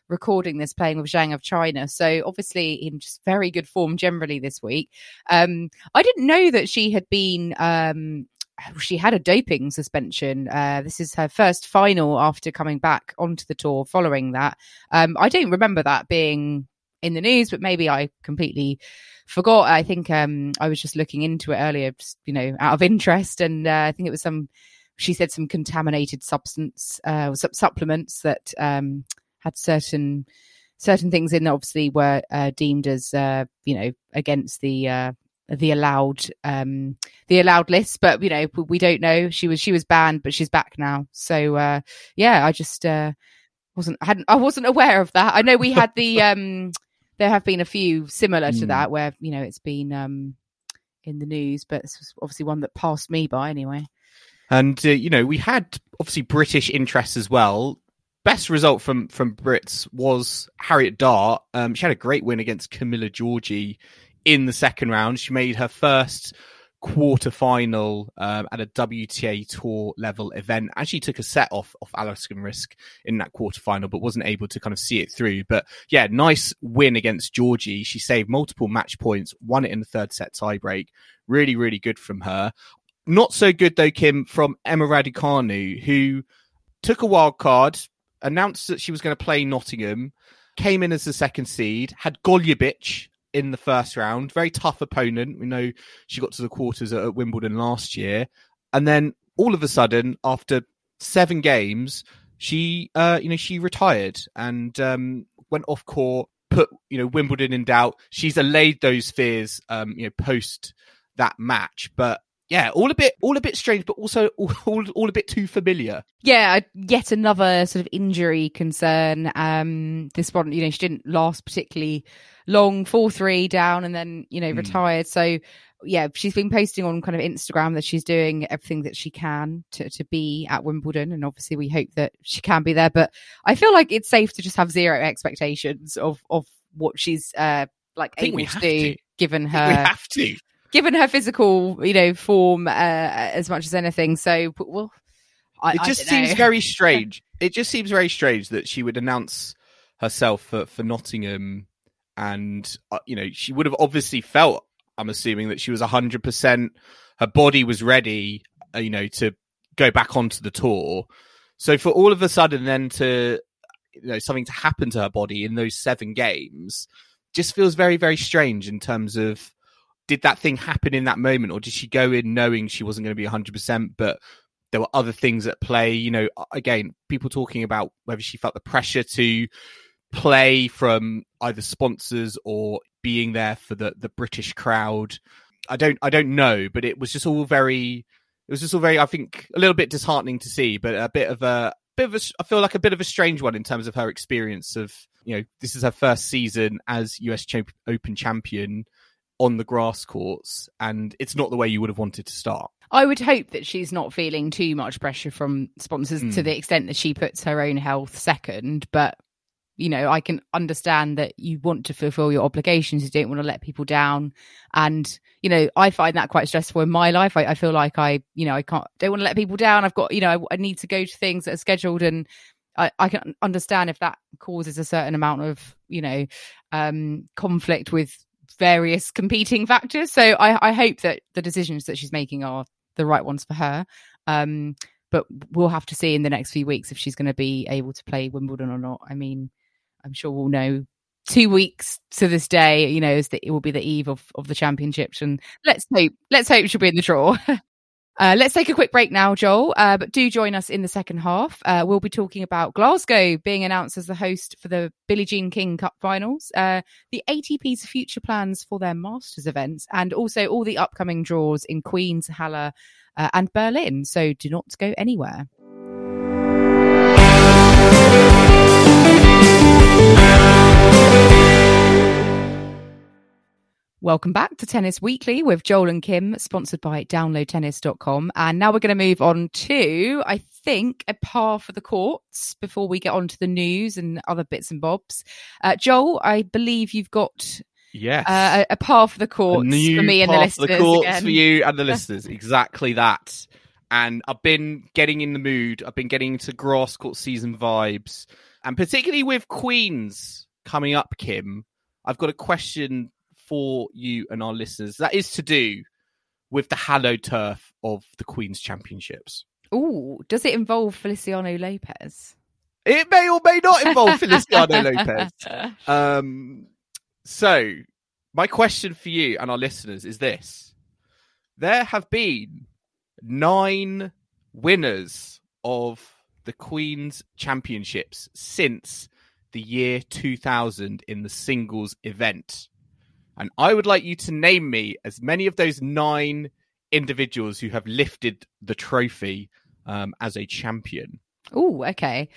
recording this playing with Zhang of China. So obviously in just very good form generally this week. Um, I didn't know that she had been, um, she had a doping suspension. Uh, this is her first final after coming back onto the tour following that. Um, I don't remember that being in the news, but maybe I completely forgot. I think um, I was just looking into it earlier, just, you know, out of interest, and uh, I think it was some. She said some contaminated substance uh, supplements that um, had certain certain things in obviously were uh, deemed as uh, you know against the uh, the allowed um the allowed list. But you know we don't know. She was she was banned but she's back now. So uh yeah i just uh wasn't I hadn't i wasn't aware of that. I know we had the um there have been a few similar to mm. that where you know it's been um in the news but this was obviously one that passed me by anyway. And uh, you know we had obviously british interests as well best result from from Brits was Harriet Dart. Um, she had a great win against Camila Giorgi in the second round. She made her first quarter final um, at a WTA tour level event. Actually took a set off off Alison Riske in that quarter final, but wasn't able to kind of see it through. But yeah, nice win against Giorgi. She saved multiple match points, won it in the third set tiebreak. Really, really good from her. Not so good though, Kim, from Emma Raducanu, who took a wild card, announced that she was going to play Nottingham, came in as the second seed, had Golubic in the first round, very tough opponent. We know she got to the quarters at, at Wimbledon last year, and then all of a sudden, after seven games, she, uh, you know, she retired and um, went off court, put you know Wimbledon in doubt. She's allayed those fears, um, you know, post that match, but yeah, all a bit, all a bit strange, but also all, all, all, a bit too familiar. Yeah, yet another sort of injury concern. Um, this one, you know, she didn't last particularly long, four three down, and then you know mm. retired. So yeah, she's been posting on kind of Instagram that she's doing everything that she can to to be at Wimbledon, and obviously we hope that she can be there. But I feel like it's safe to just have zero expectations of of what she's uh, like we able to do, to. given we her have to. Given her physical, you know, form uh, as much as anything. So, well, I, it just seems very strange. It just seems very strange that she would announce herself for, for Nottingham, and uh, you know she would have obviously felt. I'm assuming that she was hundred percent. Her body was ready, uh, you know, to go back onto the tour. So for all of a sudden, then to you know something to happen to her body in those seven games, just feels very very strange in terms of did that thing happen in that moment, or did she go in knowing she wasn't going to be hundred percent, but there were other things at play. You know, again, people talking about whether she felt the pressure to play from either sponsors or being there for the the British crowd. I don't I don't know, but it was just all very it was just all very I think a little bit disheartening to see, but a bit of a bit of a I feel like a bit of a strange one in terms of her experience of you know this is her first season as US Open champion on the grass courts and it's not the way you would have wanted to start. I would hope that she's not feeling too much pressure from sponsors to Mm. the extent that she puts her own health second. But you know, I can understand that you want to fulfill your obligations. You don't want to let people down, and you know, I find that quite stressful in my life. I, I feel like I, you know, I can't, don't want to let people down. I've got, you know, I, I need to go to things that are scheduled, and I, I can understand if that causes a certain amount of, you know, um, conflict with various competing factors. So I, I hope that the decisions that she's making are the right ones for her. Um, but we'll have to see in the next few weeks if she's going to be able to play Wimbledon or not. I mean, I'm sure we'll know two weeks to this day. You know, is that it will be the eve of of the championships, and let's hope let's hope she'll be in the draw. Uh, let's take a quick break now, Joel. Uh, but do join us in the second half. Uh, we'll be talking about Glasgow being announced as the host for the Billie Jean King Cup finals, uh, the ATP's future plans for their Masters events, and also all the upcoming draws in Queens, Halle, uh, and Berlin. So do not go anywhere. Welcome back to Tennis Weekly with Joel and Kim, sponsored by downloadtennis.com. And now we're going to move on to, I think, a par for the courts before we get on to the news and other bits and bobs. Uh, Joel, I believe you've got Yes. uh, a, a par for the courts for me and the listeners. for the courts again. for you and the listeners. exactly that. And I've been getting in the mood. I've been getting into grass court season vibes, and particularly with Queens coming up, Kim. I've got a question for you and our listeners. That is to do with the hallowed turf of the Queens Championships. Ooh, does it involve Feliciano Lopez? It may or may not involve Feliciano Lopez. Um, so, my question for you and our listeners is this: There have been nine winners of the Queen's Championships since the year 2000 in the singles event, and I would like you to name me as many of those nine individuals who have lifted the trophy um, as a champion. Oh, okay.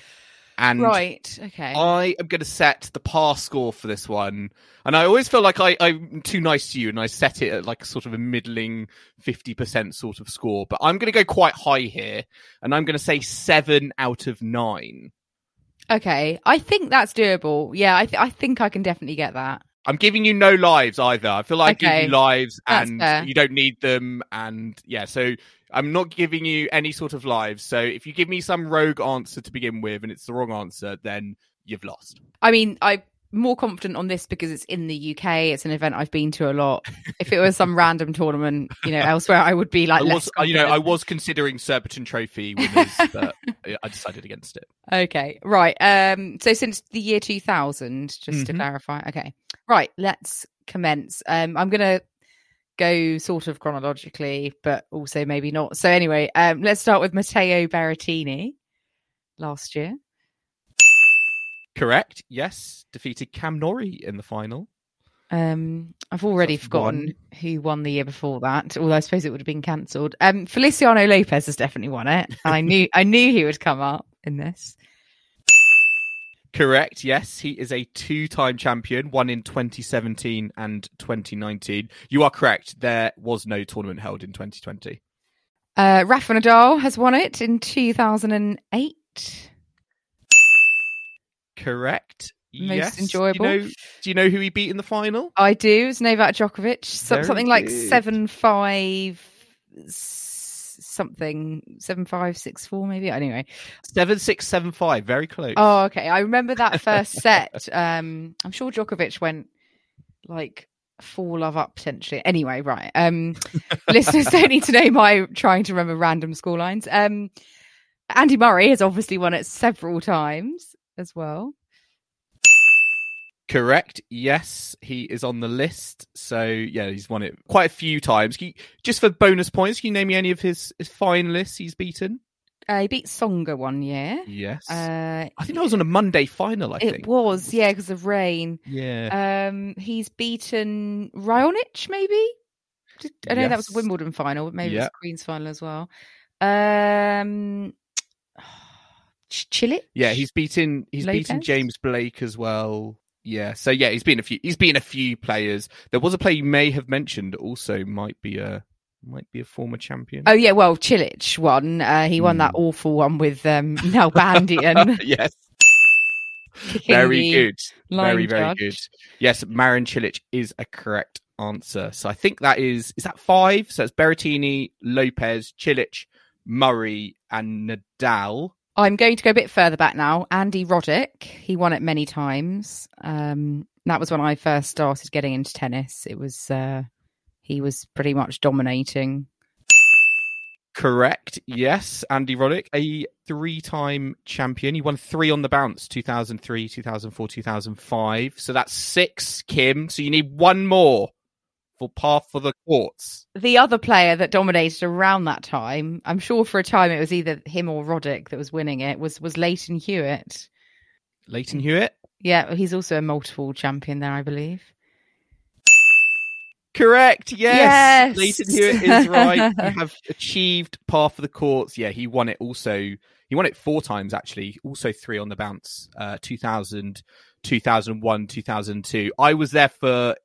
And right, okay. I am going to set the par score for this one. And I always feel like I, I'm too nice to you and I set it at like sort of a middling 50% sort of score. But I'm going to go quite high here and I'm going to say seven out of nine. okay, I think that's doable. Yeah, I, th- I think I can definitely get that. I'm giving you no lives either. I feel like I give you lives That's and fair. you don't need them. And yeah, so I'm not giving you any sort of lives. So if you give me some rogue answer to begin with and it's the wrong answer, then you've lost. I mean, I'm more confident on this because it's in the UK. It's an event I've been to a lot. If it was some random tournament, you know, elsewhere, I would be like I less. was, uh, you know, I was considering Surbiton Trophy winners, but I decided against it. Okay, right. Um, so since the year 2000, just to Mhm. clarify. Okay, right. Let's commence. Um, I'm gonna go sort of chronologically, but also maybe not. So anyway, um, let's start with Matteo Berrettini last year. Correct. Yes, defeated Cam Norrie in the final. Um, I've already That's forgotten one. who won the year before that. Although I suppose it would have been cancelled. Um, Feliciano Lopez has definitely won it. I knew I knew he would come up in this. Correct. Yes, he is a two-time champion, one in 2017 and 2019. You are correct. There was no tournament held in 2020. Uh, Rafa Nadal has won it in 2008. Correct. most Yes. enjoyable. Do you, know, do you know who he beat in the final? I do. It's Novak Djokovic. Very something like good. seven five something seven five six four maybe. Anyway. Seven six seven five. Very close. Oh, okay. I remember that first set. Um, I'm sure Djokovic went like four love up potentially. Anyway, right. Um, listeners don't need to know my trying to remember random score lines. Um, Andy Murray has obviously won it several times as well. Correct. Yes, he is on the list. So yeah, he's won it quite a few times. You- just for bonus points, can you name me any of his, his finalists he's beaten? Uh, he beat Tsonga one year. Yes. Uh, I think that was on a Monday final. I think it think. was, yeah, because of rain. Yeah. Um, he's beaten Raonic, maybe. I know that was. Wimbledon final, but maybe it was Queen's final as well. Um, Cilic. yeah, he's beaten. He's beaten James Blake as well. Yeah. So yeah, he's been a few. He's been a few players. There was a player you may have mentioned. Also, might be a might be a former champion. Oh yeah, well Cilic won. Uh, he won that Hmm. awful one with um, Nalbandian. yes. Very good. Very, very judge. good. Yes, Marin Cilic is a correct answer. So I think that is is that five? So it's Berrettini, Lopez, Cilic, Murray, and Nadal. I'm going to go a bit further back now. Andy Roddick, he won it many times. Um, that was when I first started getting into tennis. It was uh, he was pretty much dominating. Correct. Yes, Andy Roddick, a three-time champion. He won three on the bounce: 2003, 2004, 2005. So that's six, Kim. So you need one more for par for the courts. The other player that dominated around that time, I'm sure for a time it was either him or Roddick that was winning it, was was Lleyton Hewitt. Lleyton Hewitt. Yeah, he's also a multiple champion there, I believe. Correct. Yes. Yes. Lleyton Hewitt is right. you have achieved par for the courts. Yeah, he won it also. He won it four times actually. Also three on the bounce. Uh, 2000, 2001, 2002. I was there for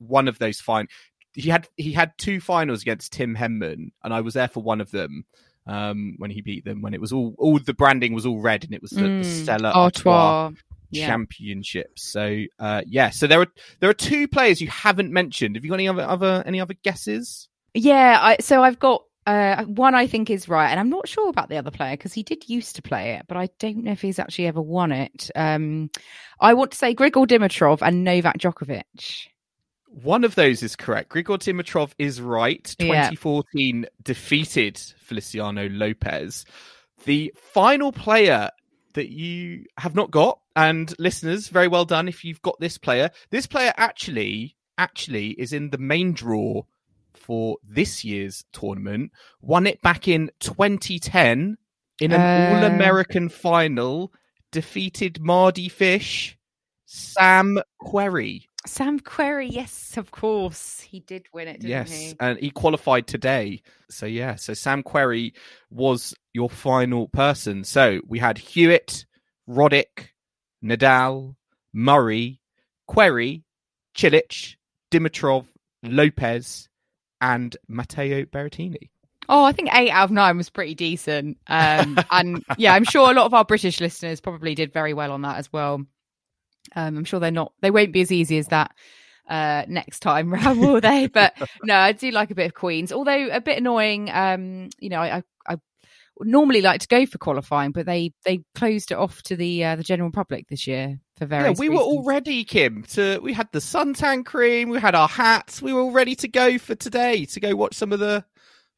one of those fine. He had he had two finals against Tim Henman, and I was there for one of them. Um, when he beat them, when it was all all the branding was all red, and it was the, the Mm, Stella Artois Artois. Yeah. championships. So uh, yeah, so there are there are two players you haven't mentioned. Have you got any other, other any other guesses? Yeah, I, so I've got uh, one I think is right, and I'm not sure about the other player because he did used to play it, but I don't know if he's actually ever won it. Um, I want to say Grigor Dimitrov and Novak Djokovic. One of those is correct. Grigor Dimitrov is right. Yeah. 2014 defeated Feliciano Lopez. The final player that you have not got, and listeners, very well done if you've got this player. This player actually actually is in the main draw for this year's tournament. Won it back in 2010 in an Uh. All American final. Defeated Mardy Fish, Sam Querrey. Sam Querrey, yes, of course, he did win it, didn't yes, he? and he qualified today. So yeah, so Sam Querrey was your final person. So we had Hewitt, Roddick, Nadal, Murray, Querrey, Cilic, Dimitrov, Lopez, and Matteo Berrettini. Oh, I think eight out of nine was pretty decent. Um, and yeah, I'm sure a lot of our British listeners probably did very well on that as well. Um, I'm sure they're not, they won't be as easy as that uh, next time round, will they? But no, I do like a bit of Queens, although a bit annoying. Um, you know, I, I, I normally like to go for qualifying, but they they closed it off to the uh, the general public this year for various. Yeah, we were all ready, Kim. To we had the suntan cream, we had our hats, we were all ready to go for today to go watch some of the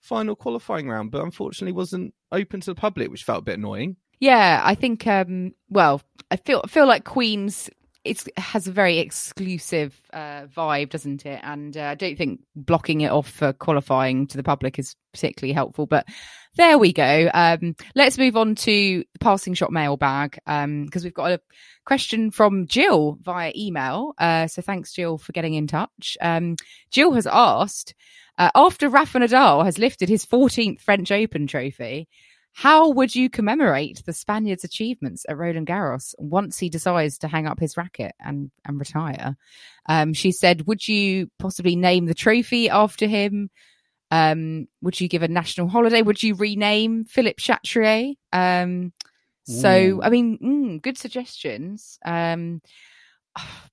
final qualifying round, but unfortunately wasn't open to the public, which felt a bit annoying. Yeah, I think. Um, well, I feel I feel like Queens it's has a very exclusive uh, vibe, doesn't it? And uh, I don't think blocking it off for qualifying to the public is particularly helpful. But there we go. Um, let's move on to the passing shot mailbag because we've got a question from Jill via email. Uh, so thanks, Jill, for getting in touch. Um, Jill has asked uh, after Rafa Nadal has lifted his 14th French Open trophy. How would you commemorate the Spaniard's achievements at Roland Garros once he decides to hang up his racket and, and retire? Um, she said, Would you possibly name the trophy after him? Um, would you give a national holiday? Would you rename Philippe Chatrier? Um, so. I mean, mm, good suggestions. Um,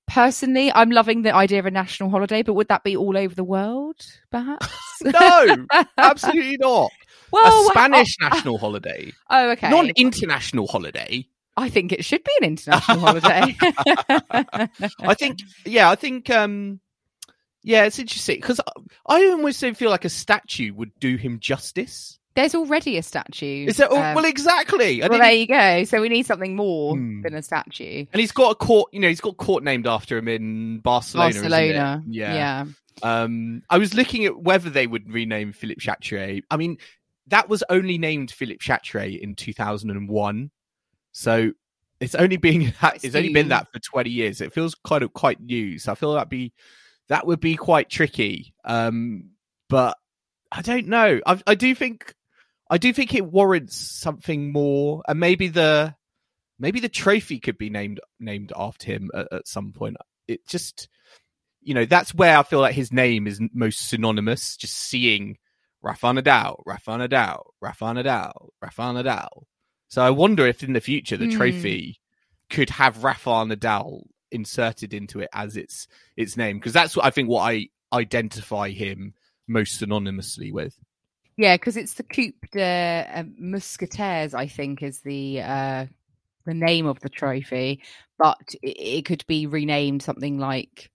Personally, I'm loving the idea of a national holiday, but would that be all over the world, perhaps? no, absolutely not. Well, a Spanish national holiday, Oh, okay. not an international holiday. I think it should be an international holiday. I think, yeah, I think, um, yeah, it's interesting because I almost don't feel like a statue would do him justice. there's already a statue. Is there? oh, um, well, exactly. I well, there you go. So we need something more Hmm. than a statue. and he's got a court. You know, he's got a court named after him in Barcelona. Barcelona. Yeah. Yeah. Um, I was looking at whether they would rename Philippe Chatrier. I mean, that was only named Philippe Chatrier in 2001, so it's only Quite it's only been that for 20 years. It feels kind of quite new. So I feel that be that would be quite tricky. Um, but I don't know. I, I do think I do think it warrants something more, and maybe the maybe the trophy could be named named after him at, at some point. It just you know that's where I feel like his name is most synonymous. Just seeing Rafa Nadal, Rafa Nadal, Rafa Nadal, Rafa Nadal. So I wonder if in the future the Hmm. trophy could have Rafa Nadal inserted into it as its its name because that's what I think what I identify him most synonymously with. Yeah, because it's the Coupe de uh, Musketeers, I think, is the uh, the name of the trophy, but it, it could be renamed something like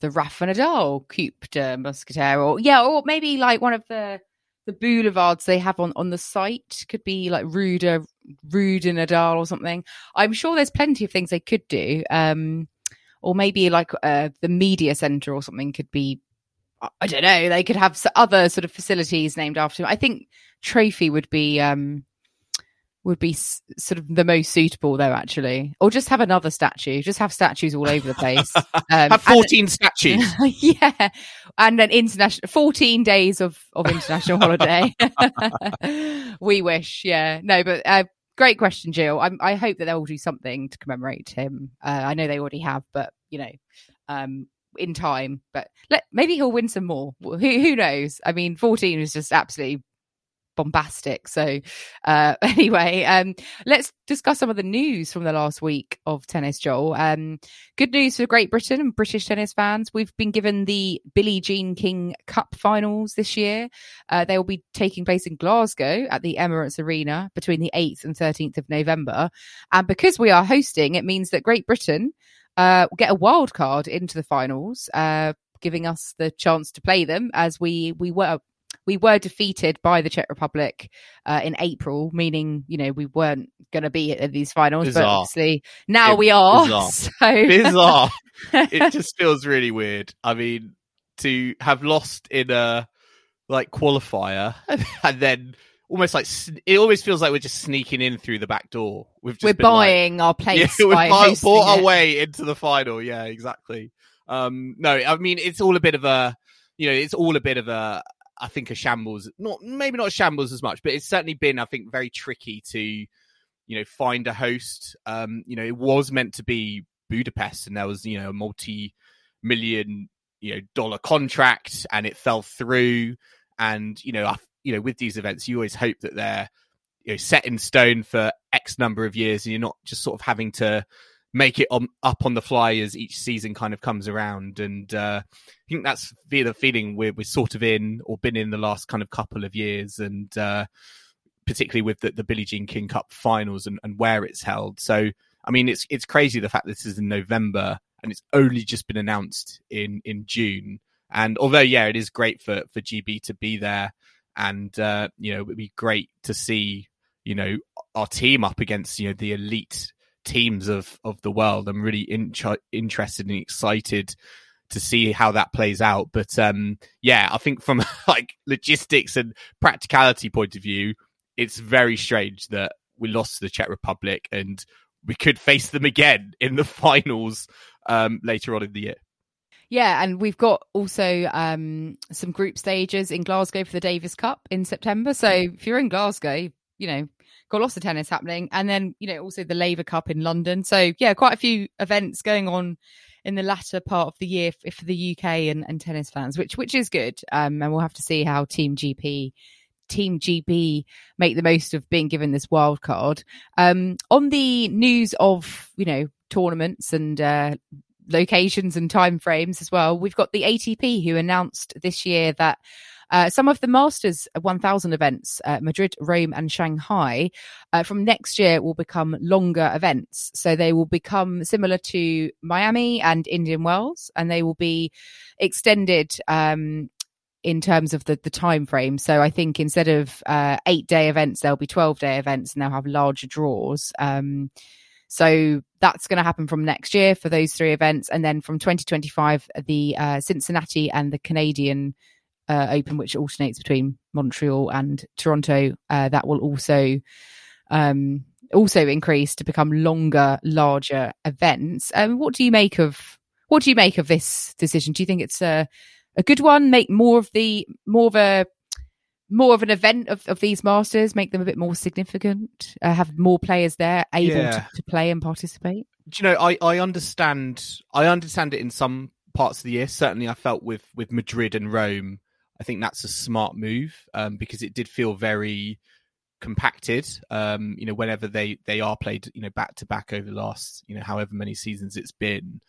the Rafa Nadal Coupe de Musketeer, or yeah, or maybe like one of the the boulevards they have on on the site could be like Ruda Ruda Nadal or something. I'm sure there's plenty of things they could do. Um, or maybe like uh, the media center or something could be I- I don't know. They could have other sort of facilities named after him. I think trophy would be um would be s- sort of the most suitable though, actually, or just have another statue. Just have statues all over the place. Um, have and- 14 statues. yeah, and an international fourteen days of of international holiday. we wish, yeah, no, but uh, great question, Jill. I, I hope that they'll do something to commemorate him. Uh, I know they already have, but you know, um, in time. But let maybe he'll win some more. Who who knows? I mean, fourteen is just absolutely bombastic. So uh anyway, um let's discuss some of the news from the last week of tennis, Joel. Um good news for Great Britain and British tennis fans. We've been given the Billie Jean King Cup finals this year. Uh, they will be taking place in Glasgow at the Emirates Arena between the 8th and 13th of November. And because we are hosting, it means that Great Britain uh, get a wild card into the finals, uh, giving us the chance to play them as we we were we were defeated by the Czech Republic uh, in April, meaning you know we weren't going to be at these finals, but obviously now It- we are. bizarre. So Bizarre. it just feels really weird. I mean, to have lost in a like qualifier and then almost like it always feels like we're just sneaking in through the back door. We've just we're been, like- buying our place yeah, we've by buy- hosting bought our way into the final. Yeah, exactly. Um, no, I mean it's all a bit of a, you know, it's all a bit of a. I think a shambles. Not maybe not a shambles as much, but it's certainly been, I think, very tricky to, you know, find a host. Um, you know, it was meant to be Budapest, and there was, you know, a multi-million, you know, dollar contract, and it fell through. And you know, I, you know, with these events, you always hope that they're you know set in stone for X number of years, and you're not just sort of having to make it on, up on the fly as each season kind of comes around. And uh, I think that's the feeling we're we're sort of in or been in the last kind of couple of years, and uh, particularly with the, the Billie Jean King Cup finals and, and where it's held. So I mean, it's it's crazy the fact this is in November and it's only just been announced in in June. And although yeah, it is great for for GB to be there, and uh, you know, it would be great to see you know our team up against you know the elite teams of of the world. I'm really in- interested and excited to see how that plays out. But um, yeah, I think from like logistics and practicality point of view, it's very strange that we lost to the Czech Republic and we could face them again in the finals um, later on in the year. Yeah, and we've got also um, some group stages in Glasgow for the Davis Cup in September. So if you're in Glasgow, you know, got lots of tennis happening, and then you know also the Laver Cup in London. So yeah, quite a few events going on in the latter part of the year for, for the UK and, and tennis fans, which which is good. Um, and we'll have to see how Team GP. Team GB make the most of being given this wild card. Um, on the news of you know tournaments and uh, locations and timeframes as well. We've got the ATP who announced this year that uh, some of the Masters 1000 events, uh, Madrid, Rome, and Shanghai, uh, from next year will become longer events. So they will become similar to Miami and Indian Wells, and they will be extended um, in terms of the the time frame. So I think instead of uh, eight day events, there'll be twelve day events, and they'll have larger draws. Um, so that's going to happen from next year for those three events, and then from 2025, the uh, Cincinnati and the Canadian uh, Open, which alternates between Montreal and Toronto, uh, that will also um, also increase to become longer, larger events. Um, what do you make of what do you make of this decision? Do you think it's a a good one? Make more of the more of a more of an event of, of these masters, make them a bit more significant, uh, have more players there able Yeah. to, to play and participate. do you know I, I understand i understand it in some parts of the year certainly i felt with with madrid and rome i think that's a smart move um, because it did feel very compacted. Um, you know whenever they they are played you know back to back over the last you know however many seasons it's been.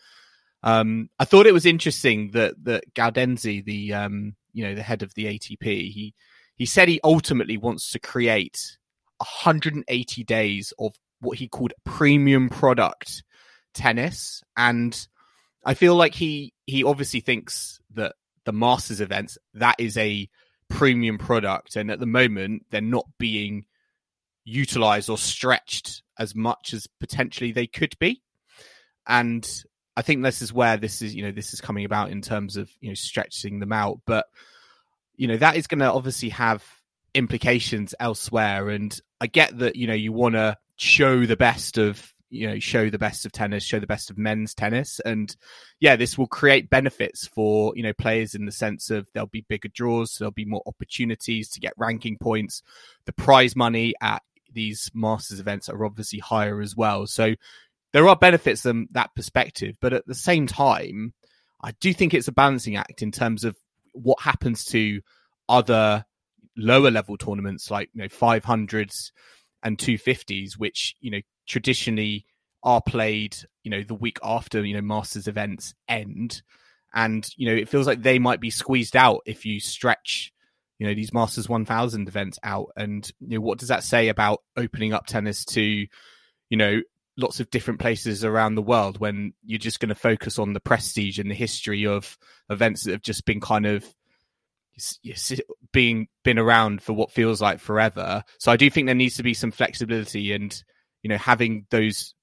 Um, i thought it was interesting that that gaudenzi the um, you know the head of the atp he he said he ultimately wants to create 180 days of what he called premium product tennis. And i feel like he he obviously thinks that the masters events that is a premium product. And at the moment they're not being utilized or stretched as much as potentially they could be. And i think this is where this is you know this is coming about in terms of you know stretching them out. But you know that is going to obviously have implications elsewhere. And i get that you know you want to show the best of you know show the best of tennis show the best of men's tennis. And yeah this will create benefits for you know players in the sense of there'll be bigger draws there'll be more opportunities to get ranking points. The prize money at these masters events are obviously higher as well. So there are benefits from that perspective but at the same time i do think it's a balancing act in terms of what happens to other lower level tournaments like you know 500s and 250s which you know traditionally are played you know the week after you know masters events end and you know it feels like they might be squeezed out if you stretch you know these masters 1000 events out and you know what does that say about opening up tennis to you know lots of different places around the world when you're just going to focus on the prestige and the history of events that have just been kind of being been around for what feels like forever. So I do think there needs to be some flexibility and you know having those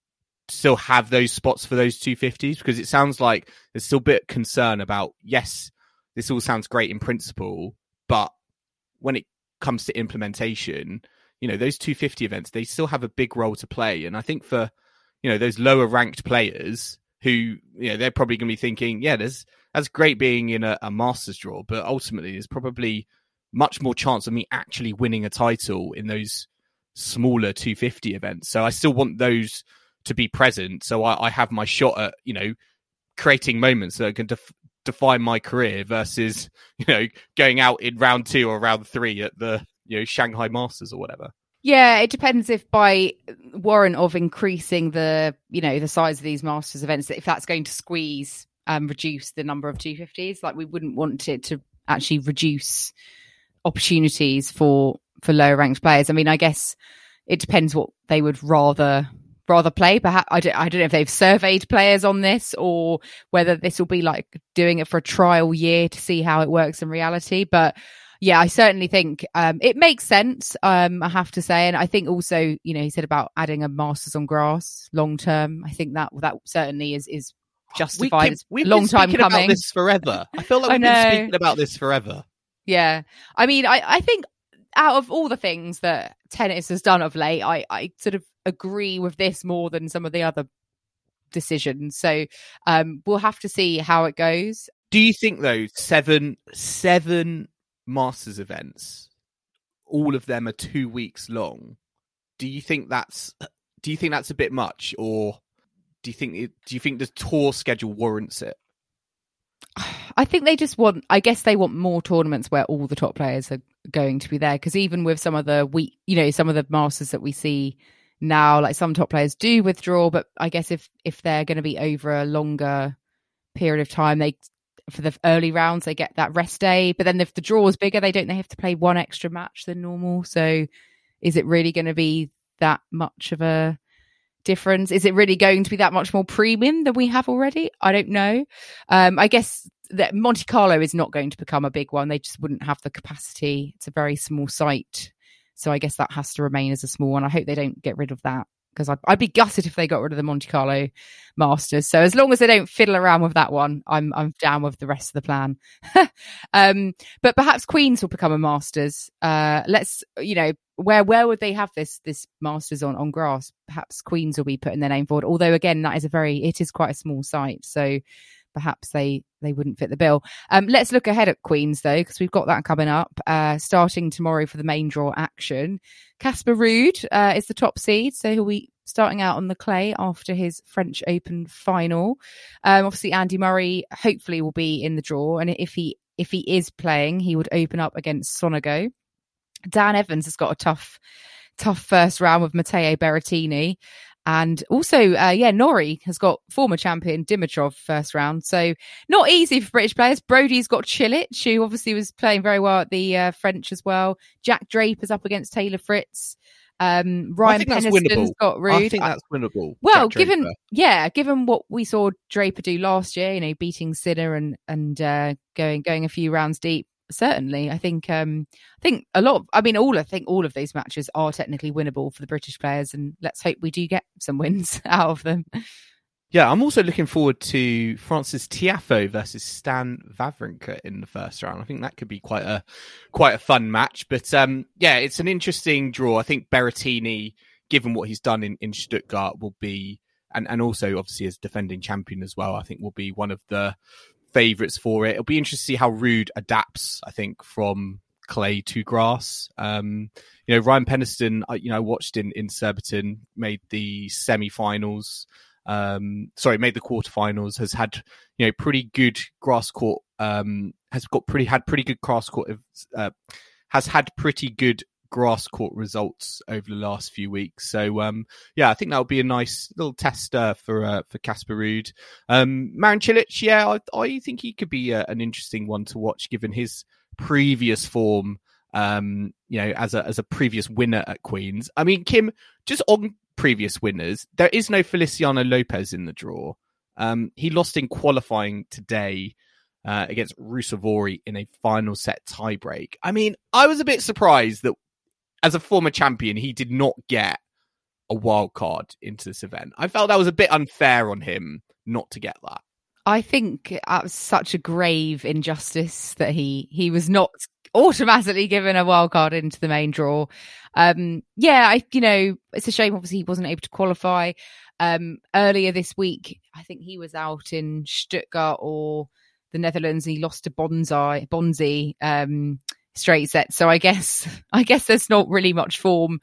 still have those spots for those 250s because it sounds like there's still a bit of concern about yes this all sounds great in principle but when it comes to implementation you know those 250 events they still have a big role to play. And i think for you know those lower ranked players who you know they're probably going to be thinking yeah there's that's great being in a, a masters draw but ultimately there's probably much more chance of me actually winning a title in those smaller 250 events. So i still want those to be present. So i, I have my shot at you know creating moments that can def- define my career versus you know going out in round two or round three at the you know shanghai masters or whatever. Yeah, it depends if by warrant of increasing the you know the size of these masters events, if that's going to squeeze um reduce the number of 250s. Like we wouldn't want it to actually reduce opportunities for for lower ranked players. I mean, I guess it depends what they would rather rather play. Perhaps I don't, I don't know if they've surveyed players on this or whether this will be like doing it for a trial year to see how it works in reality. But yeah, I certainly think um, it makes sense. Um, I have to say, and I think also, you know, he said about adding a masters on grass long term. I think that that certainly is is justified. It's we've long been time speaking coming. about this forever i feel like we've been speaking about this forever Yeah. I mean, I, I think out of all the things that tennis has done of late, I, I sort of agree with this more than some of the other decisions. So um, we'll have to see how it goes. Do you think though seven seven masters events, all of them are two weeks long? Do you think that's do you think that's a bit much, or do you think do you think the tour schedule warrants it? I think they just want, I guess they want more tournaments where all the top players are going to be there. Because even with some of the week, you know, some of the masters that we see now, like some top players do withdraw, but I guess if if they're going to be over a longer period of time. They for the early rounds they get that rest day, but then if the draw is bigger, they don't. They have to play one extra match than normal. So, is it really going to be that much of a difference? Is it really going to be that much more premium than we have already? I don't know. Um, I guess that Monte Carlo is not going to become a big one. They just wouldn't have the capacity. It's a very small site. So I guess that has to remain as a small one. I hope they don't get rid of that because I'd, I'd, be gutted if they got rid of the Monte Carlo Masters. So as long as they don't fiddle around with that one, I'm I'm down with the rest of the plan. um, but perhaps Queens will become a Masters. Uh, let's you know where where would they have this this Masters on on grass? Perhaps Queens will be putting their name forward. Although again, that is a very it is quite a small site, so perhaps they they wouldn't fit the bill. Um, let's look ahead at Queens though, because we've got that coming up. Uh, starting tomorrow for the main draw action. Casper Ruud uh, is the top seed, so he'll be starting out on the clay after his French Open final. Um, obviously, Andy Murray hopefully will be in the draw, and if he if he is playing, he would open up against Sonego. Dan Evans has got a tough tough first round with Matteo Berrettini. And also, uh, yeah, Norrie has got former champion Dimitrov first round. So not easy for British players. Broady's got Cilic, who obviously was playing very well at the uh, French as well. Jack Draper's up against Taylor Fritz. Um, Ryan Peniston's got Ruud. I think that's winnable. Well, given yeah, given what we saw Draper do last year, you know, beating Sinner and and uh, going going a few rounds deep, certainly i think um i think a lot of, i mean all i think all of these matches are technically winnable for the british players and let's hope we do get some wins out of them. Yeah i'm also looking forward to frances tiafoe versus stan wawrinka in the first round. I think that could be quite a quite a fun match but um yeah it's an interesting draw. I think berrettini given what he's done in in stuttgart will be and, and also obviously as defending champion as well, I think will be one of the favourites for it. It'll be interesting to see how Ruud adapts. I think from clay to grass. Um, you know, Ryan Peniston, you know, watched in in Surbiton, made the semi-finals. Um, sorry, made the quarterfinals. Has had you know pretty good grass court. Um, has got pretty had pretty good grass court. Uh, has had pretty good grass court results over the last few weeks. So um, yeah, I think that would be a nice little tester for uh, for Casper Ruud. Um, Marin Cilic, yeah, I, I, think he could be a, uh, an interesting one to watch given his previous form. Um, you know, as a as a previous winner at Queens. I mean, Kim, just on previous winners, there is no Feliciano Lopez in the draw. Um, he lost in qualifying today. Uh, against Ruusuvuori in a final set tiebreak. I mean, I was a bit surprised that as a former champion, he did not get a wild card into this event. I felt that was a bit unfair on him not to get that. I think that was such a grave injustice that he he was not automatically given a wild card into the main draw. Um, yeah, I you know it's a shame. Obviously, he wasn't able to qualify. Um, earlier this week, I think he was out in Stuttgart or the Netherlands, and he lost to Bonsai Bonzi. Um, straight set. So I guess I guess there's not really much form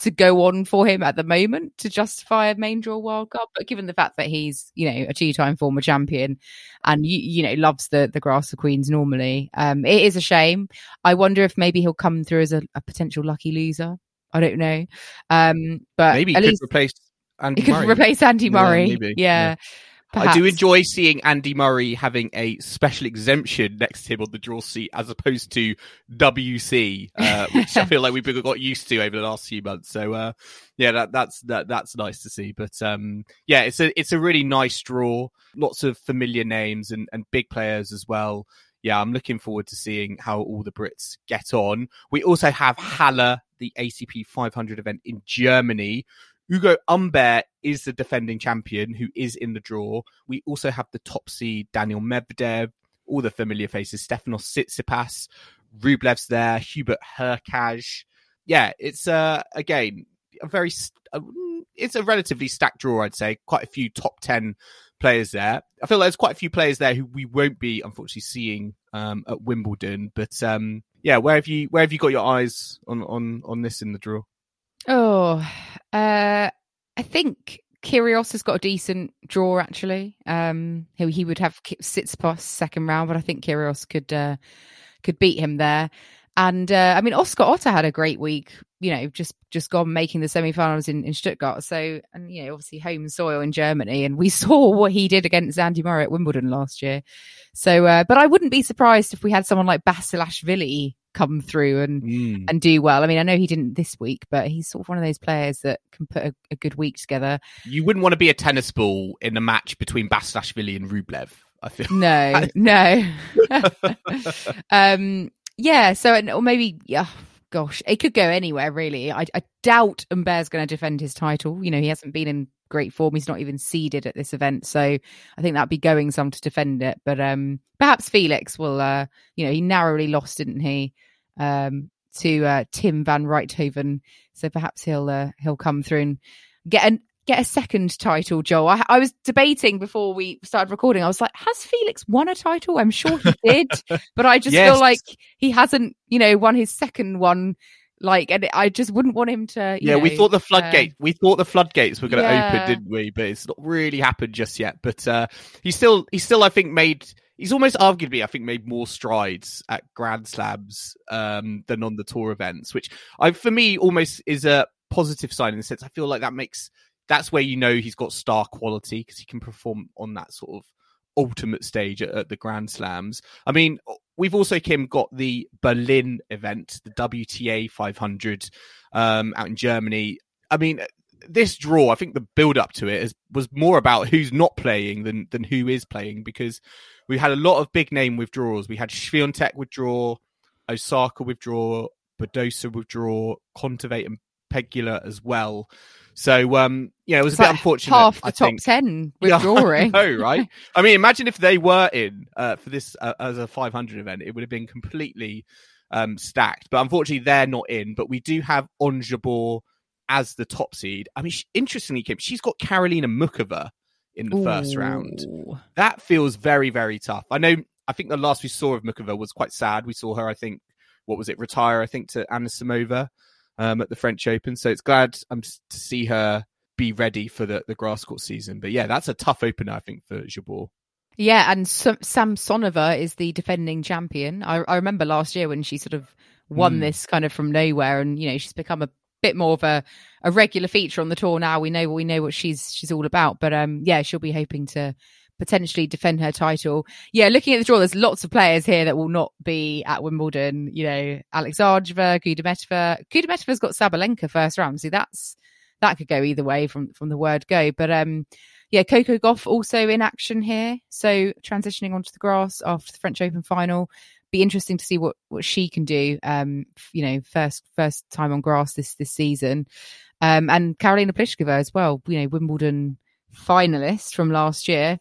to go on for him at the moment to justify a main draw wild card. But given the fact that he's, you know, a two time former champion and you, you know, loves the the grass of queens normally, um, it is a shame. I wonder if maybe he'll come through as a, a potential lucky loser. I don't know. Um, but maybe he could least replace Andy he could Murray. replace Andy Murray. Yeah, maybe. yeah. Yeah. Perhaps. I do enjoy seeing Andy Murray having a special exemption next to him on the draw seat as opposed to WC, uh, which I feel like we've got used to over the last few months. So, uh, yeah, that, that's that, that's nice to see. But um, yeah, it's a it's a really nice draw. Lots of familiar names and, and big players as well. Yeah, I'm looking forward to seeing how all the Brits get on. We also have Halle, the ATP 500 event in Germany, Ugo Humbert is the defending champion who is in the draw. We also have the top seed Daniil Medvedev, all the familiar faces, Stefanos Tsitsipas, Rublev's there, Hubert Hurkacz. Yeah, it's uh again a very it's a relatively stacked draw, I'd say. Quite a few top ten players there. I feel there's quite a few players there who we won't be unfortunately seeing um, at Wimbledon. But um, yeah, where have you where have you got your eyes on on on this in the draw? Oh, uh, I think Kyrgios has got a decent draw actually. Um, he, he would have Tsitsipas second round, but I think Kyrgios could uh, could beat him there. And uh, I mean, Oscar Otte had a great week. You know, just just gone making the semi-finals in, in Stuttgart. So, and you know, obviously home soil in Germany, and we saw what he did against Andy Murray at Wimbledon last year. So, uh, but I wouldn't be surprised if we had someone like Basilashvili come through and Mm. and do well. I mean, I know he didn't this week, but he's sort of one of those players that can put a, a good week together. You wouldn't want to be a tennis ball in a match between Basilashvili and Rublev. I feel. No, no. um, yeah. So, or maybe, yeah. Gosh, it could go anywhere really. I, I doubt Humbert's going to defend his title. You know, he hasn't been in great form. He's not even seeded at this event, so I think that'd be going some to defend it. But um, perhaps Felix will. Uh, you know, he narrowly lost, didn't he, um, to uh, Tim van Rijthoven? So perhaps he'll uh, he'll come through and get an get a second title, Joel. I, I was debating before we started recording. I was like, has Felix won a title? I'm sure he did, but I just Yes. feel like he hasn't, you know, won his second one. Like, and I just wouldn't want him to. you Yeah, we thought the uh, floodgate. we thought the floodgates were going to Yeah. open, didn't we? But it's not really happened just yet. But uh, he's still, he's still, I think, made. He's almost arguably, I think, made more strides at Grand Slams um, than on the tour events, which I, for me, almost is a positive sign in the sense I feel like that makes that's where you know he's got star quality because he can perform on that sort of ultimate stage at, at the Grand Slams. I mean, we've also Kim got the Berlin event, the WTA 500 um, out in Germany. I mean, this draw, I think the build up to it is, was more about who's not playing than than who is playing because we had a lot of big name withdrawals. We had Swiatek withdraw, Osaka withdraw, Badosa withdraw, Kontaveit and Pegula as well. So um, yeah, it was It's a bit like unfortunate. Half the I top think. ten Yeah, withdrawing. I know, right? I mean, imagine if they were in uh, for this uh, as a 500 event, it would have been completely um, stacked. But unfortunately, they're not in. But we do have Ons Jabeur as the top seed. I mean, she, interestingly, Kim, she's got Karolina Muchova in the first round. That feels very, very tough. I know. I think the last we saw of Muchova was quite sad. We saw her, I think, what was it, retire? I think to Anisimova um, at the French Open. So it's glad um, to see her be ready for the, the grass court season. But yeah, that's a tough opener, I think, for Jabeur. Yeah, and Sam Samsonova is the defending champion. I, I remember last year when she sort of won Mm. this kind of from nowhere, and you know she's become a bit more of a, a regular feature on the tour now. We know we know what she's she's all about, but um, yeah, she'll be hoping to potentially defend her title. Yeah, looking at the draw, there's lots of players here that will not be at Wimbledon. You know, Alexandrova, Kudermetova. Kudermetova's got Sabalenka first round. See, that's that could go either way from from the word go, but um yeah, Coco Gauff also in action here. So transitioning onto the grass after the French Open final. Be interesting to see what what she can do. Um, you know, first first time on grass this this season. Um, and Karolina Pliskova as well. You know, Wimbledon finalist from last year.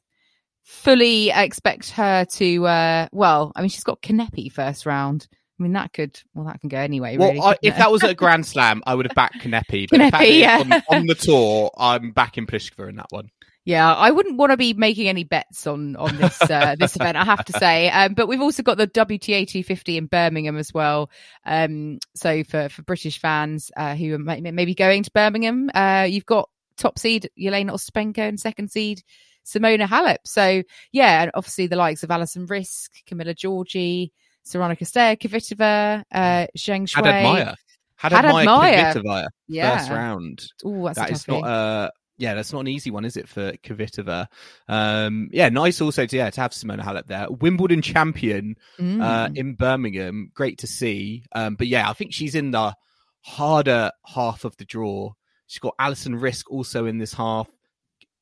Fully expect her to. Uh, well, I mean, she's got Kanepi first round. I mean, that could. Well, that can go anyway. Well, really, I, if that was at a Grand Slam, I would have backed Kanepi. But Kanepi, yeah. on, on the tour, I'm backing Pliskova in that one. Yeah, I wouldn't want to be making any bets on on this uh, this event. I have to say, um, but we've also got the WTA 250 in Birmingham as well. Um, so for for British fans uh, who are may- maybe going to Birmingham, uh, you've got top seed Jelena Ostapenko and second seed Simona Halep. So yeah, and obviously the likes of Alison Riske, Camila Giorgi, Sorana Cirstea, Kvitova, uh, Zhang Shuai. Haddad Maia. Had Had admire admire. Kvitova Yeah. first round. Ooh, that's That a is not uh yeah, that's not an easy one, is it, for Kvitova? Um, yeah, nice also to yeah to have Simona Halep there, Wimbledon champion Mm. uh, in Birmingham. Great to see. Um, but yeah, I think she's in the harder half of the draw. She's got Alison Riske also in this half.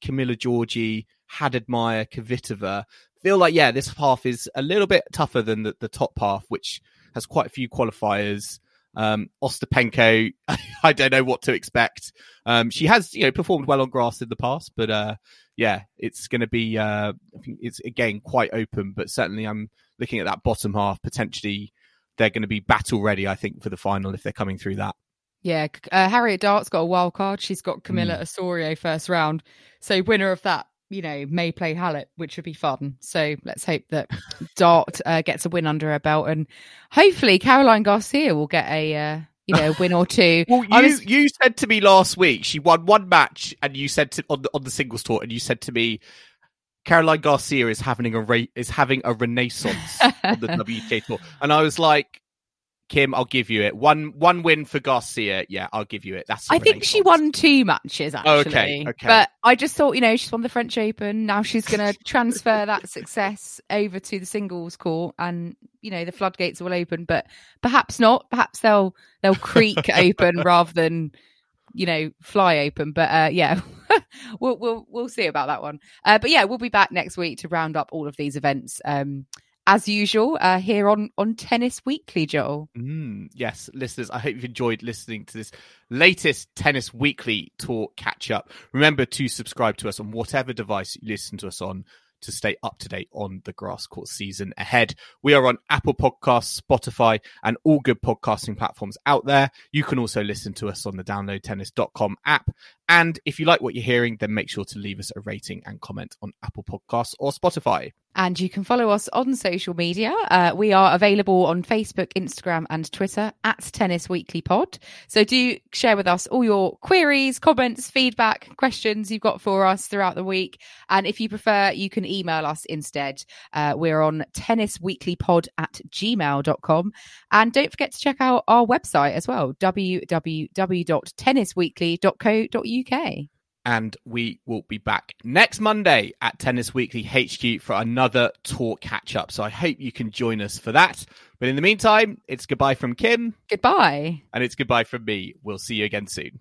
Camila Giorgi, Hadadmire, Kvitova. Feel like yeah, this half is a little bit tougher than the, the top half, which has quite a few qualifiers. Um, Ostapenko, I don't know what to expect. Um, she has, you know, performed well on grass in the past, but uh, yeah, it's going to be, uh, it's again quite open, but certainly I'm looking at that bottom half. Potentially, they're going to be battle ready. I think for the final if they're coming through that. Yeah, uh, Harriet Dart's got a wild card. She's got Camila Hmm. Osorio first round. So winner of that, you know, may play Halep, which would be fun. So let's hope that Dart uh, gets a win under her belt, and hopefully Caroline Garcia will get a uh, you know a win or two. Well, you was- you said to me last week she won one match, and you said to on the, on the singles tour, and you said to me. Caroline Garcia is having a re- is having a renaissance on the WTA tour, and I was like, Kim, I'll give you it. One one win for Garcia. Yeah, I'll give you it. That's I think she won two matches actually. Oh, okay, okay. But I just thought, you know, she's won the French Open. Now she's going to transfer that success over to the singles court, and you know the floodgates will open. But perhaps not. Perhaps they'll they'll creak open rather than you know fly open. But uh, yeah, we'll we'll we'll see about that one. Uh, but yeah, we'll be back next week to round up all of these events. Um, as usual, uh, here on on Tennis Weekly, Joel. Mm, yes, listeners, I hope you've enjoyed listening to this latest Tennis Weekly talk catch up. Remember to subscribe to us on whatever device you listen to us on to stay up to date on the grass court season ahead. We are on Apple Podcasts, Spotify, and all good podcasting platforms out there. You can also listen to us on the downloadtennis.com app. And if you like what you're hearing, then make sure to leave us a rating and comment on Apple Podcasts or Spotify. And you can follow us on social media. Uh, we are available on Facebook, Instagram, and Twitter at Tennis Weekly Pod. So do share with us all your queries, comments, feedback, questions you've got for us throughout the week. And if you prefer, you can email us instead. Uh, we're on tennisweeklypod at gmail.com. And don't forget to check out our website as well, www.tennisweekly.co.uk and we will be back next Monday at Tennis Weekly HQ for another tour catch up. So I hope you can join us for that. But in the meantime, it's goodbye from Kim. Goodbye. And it's goodbye from me. We'll see you again soon.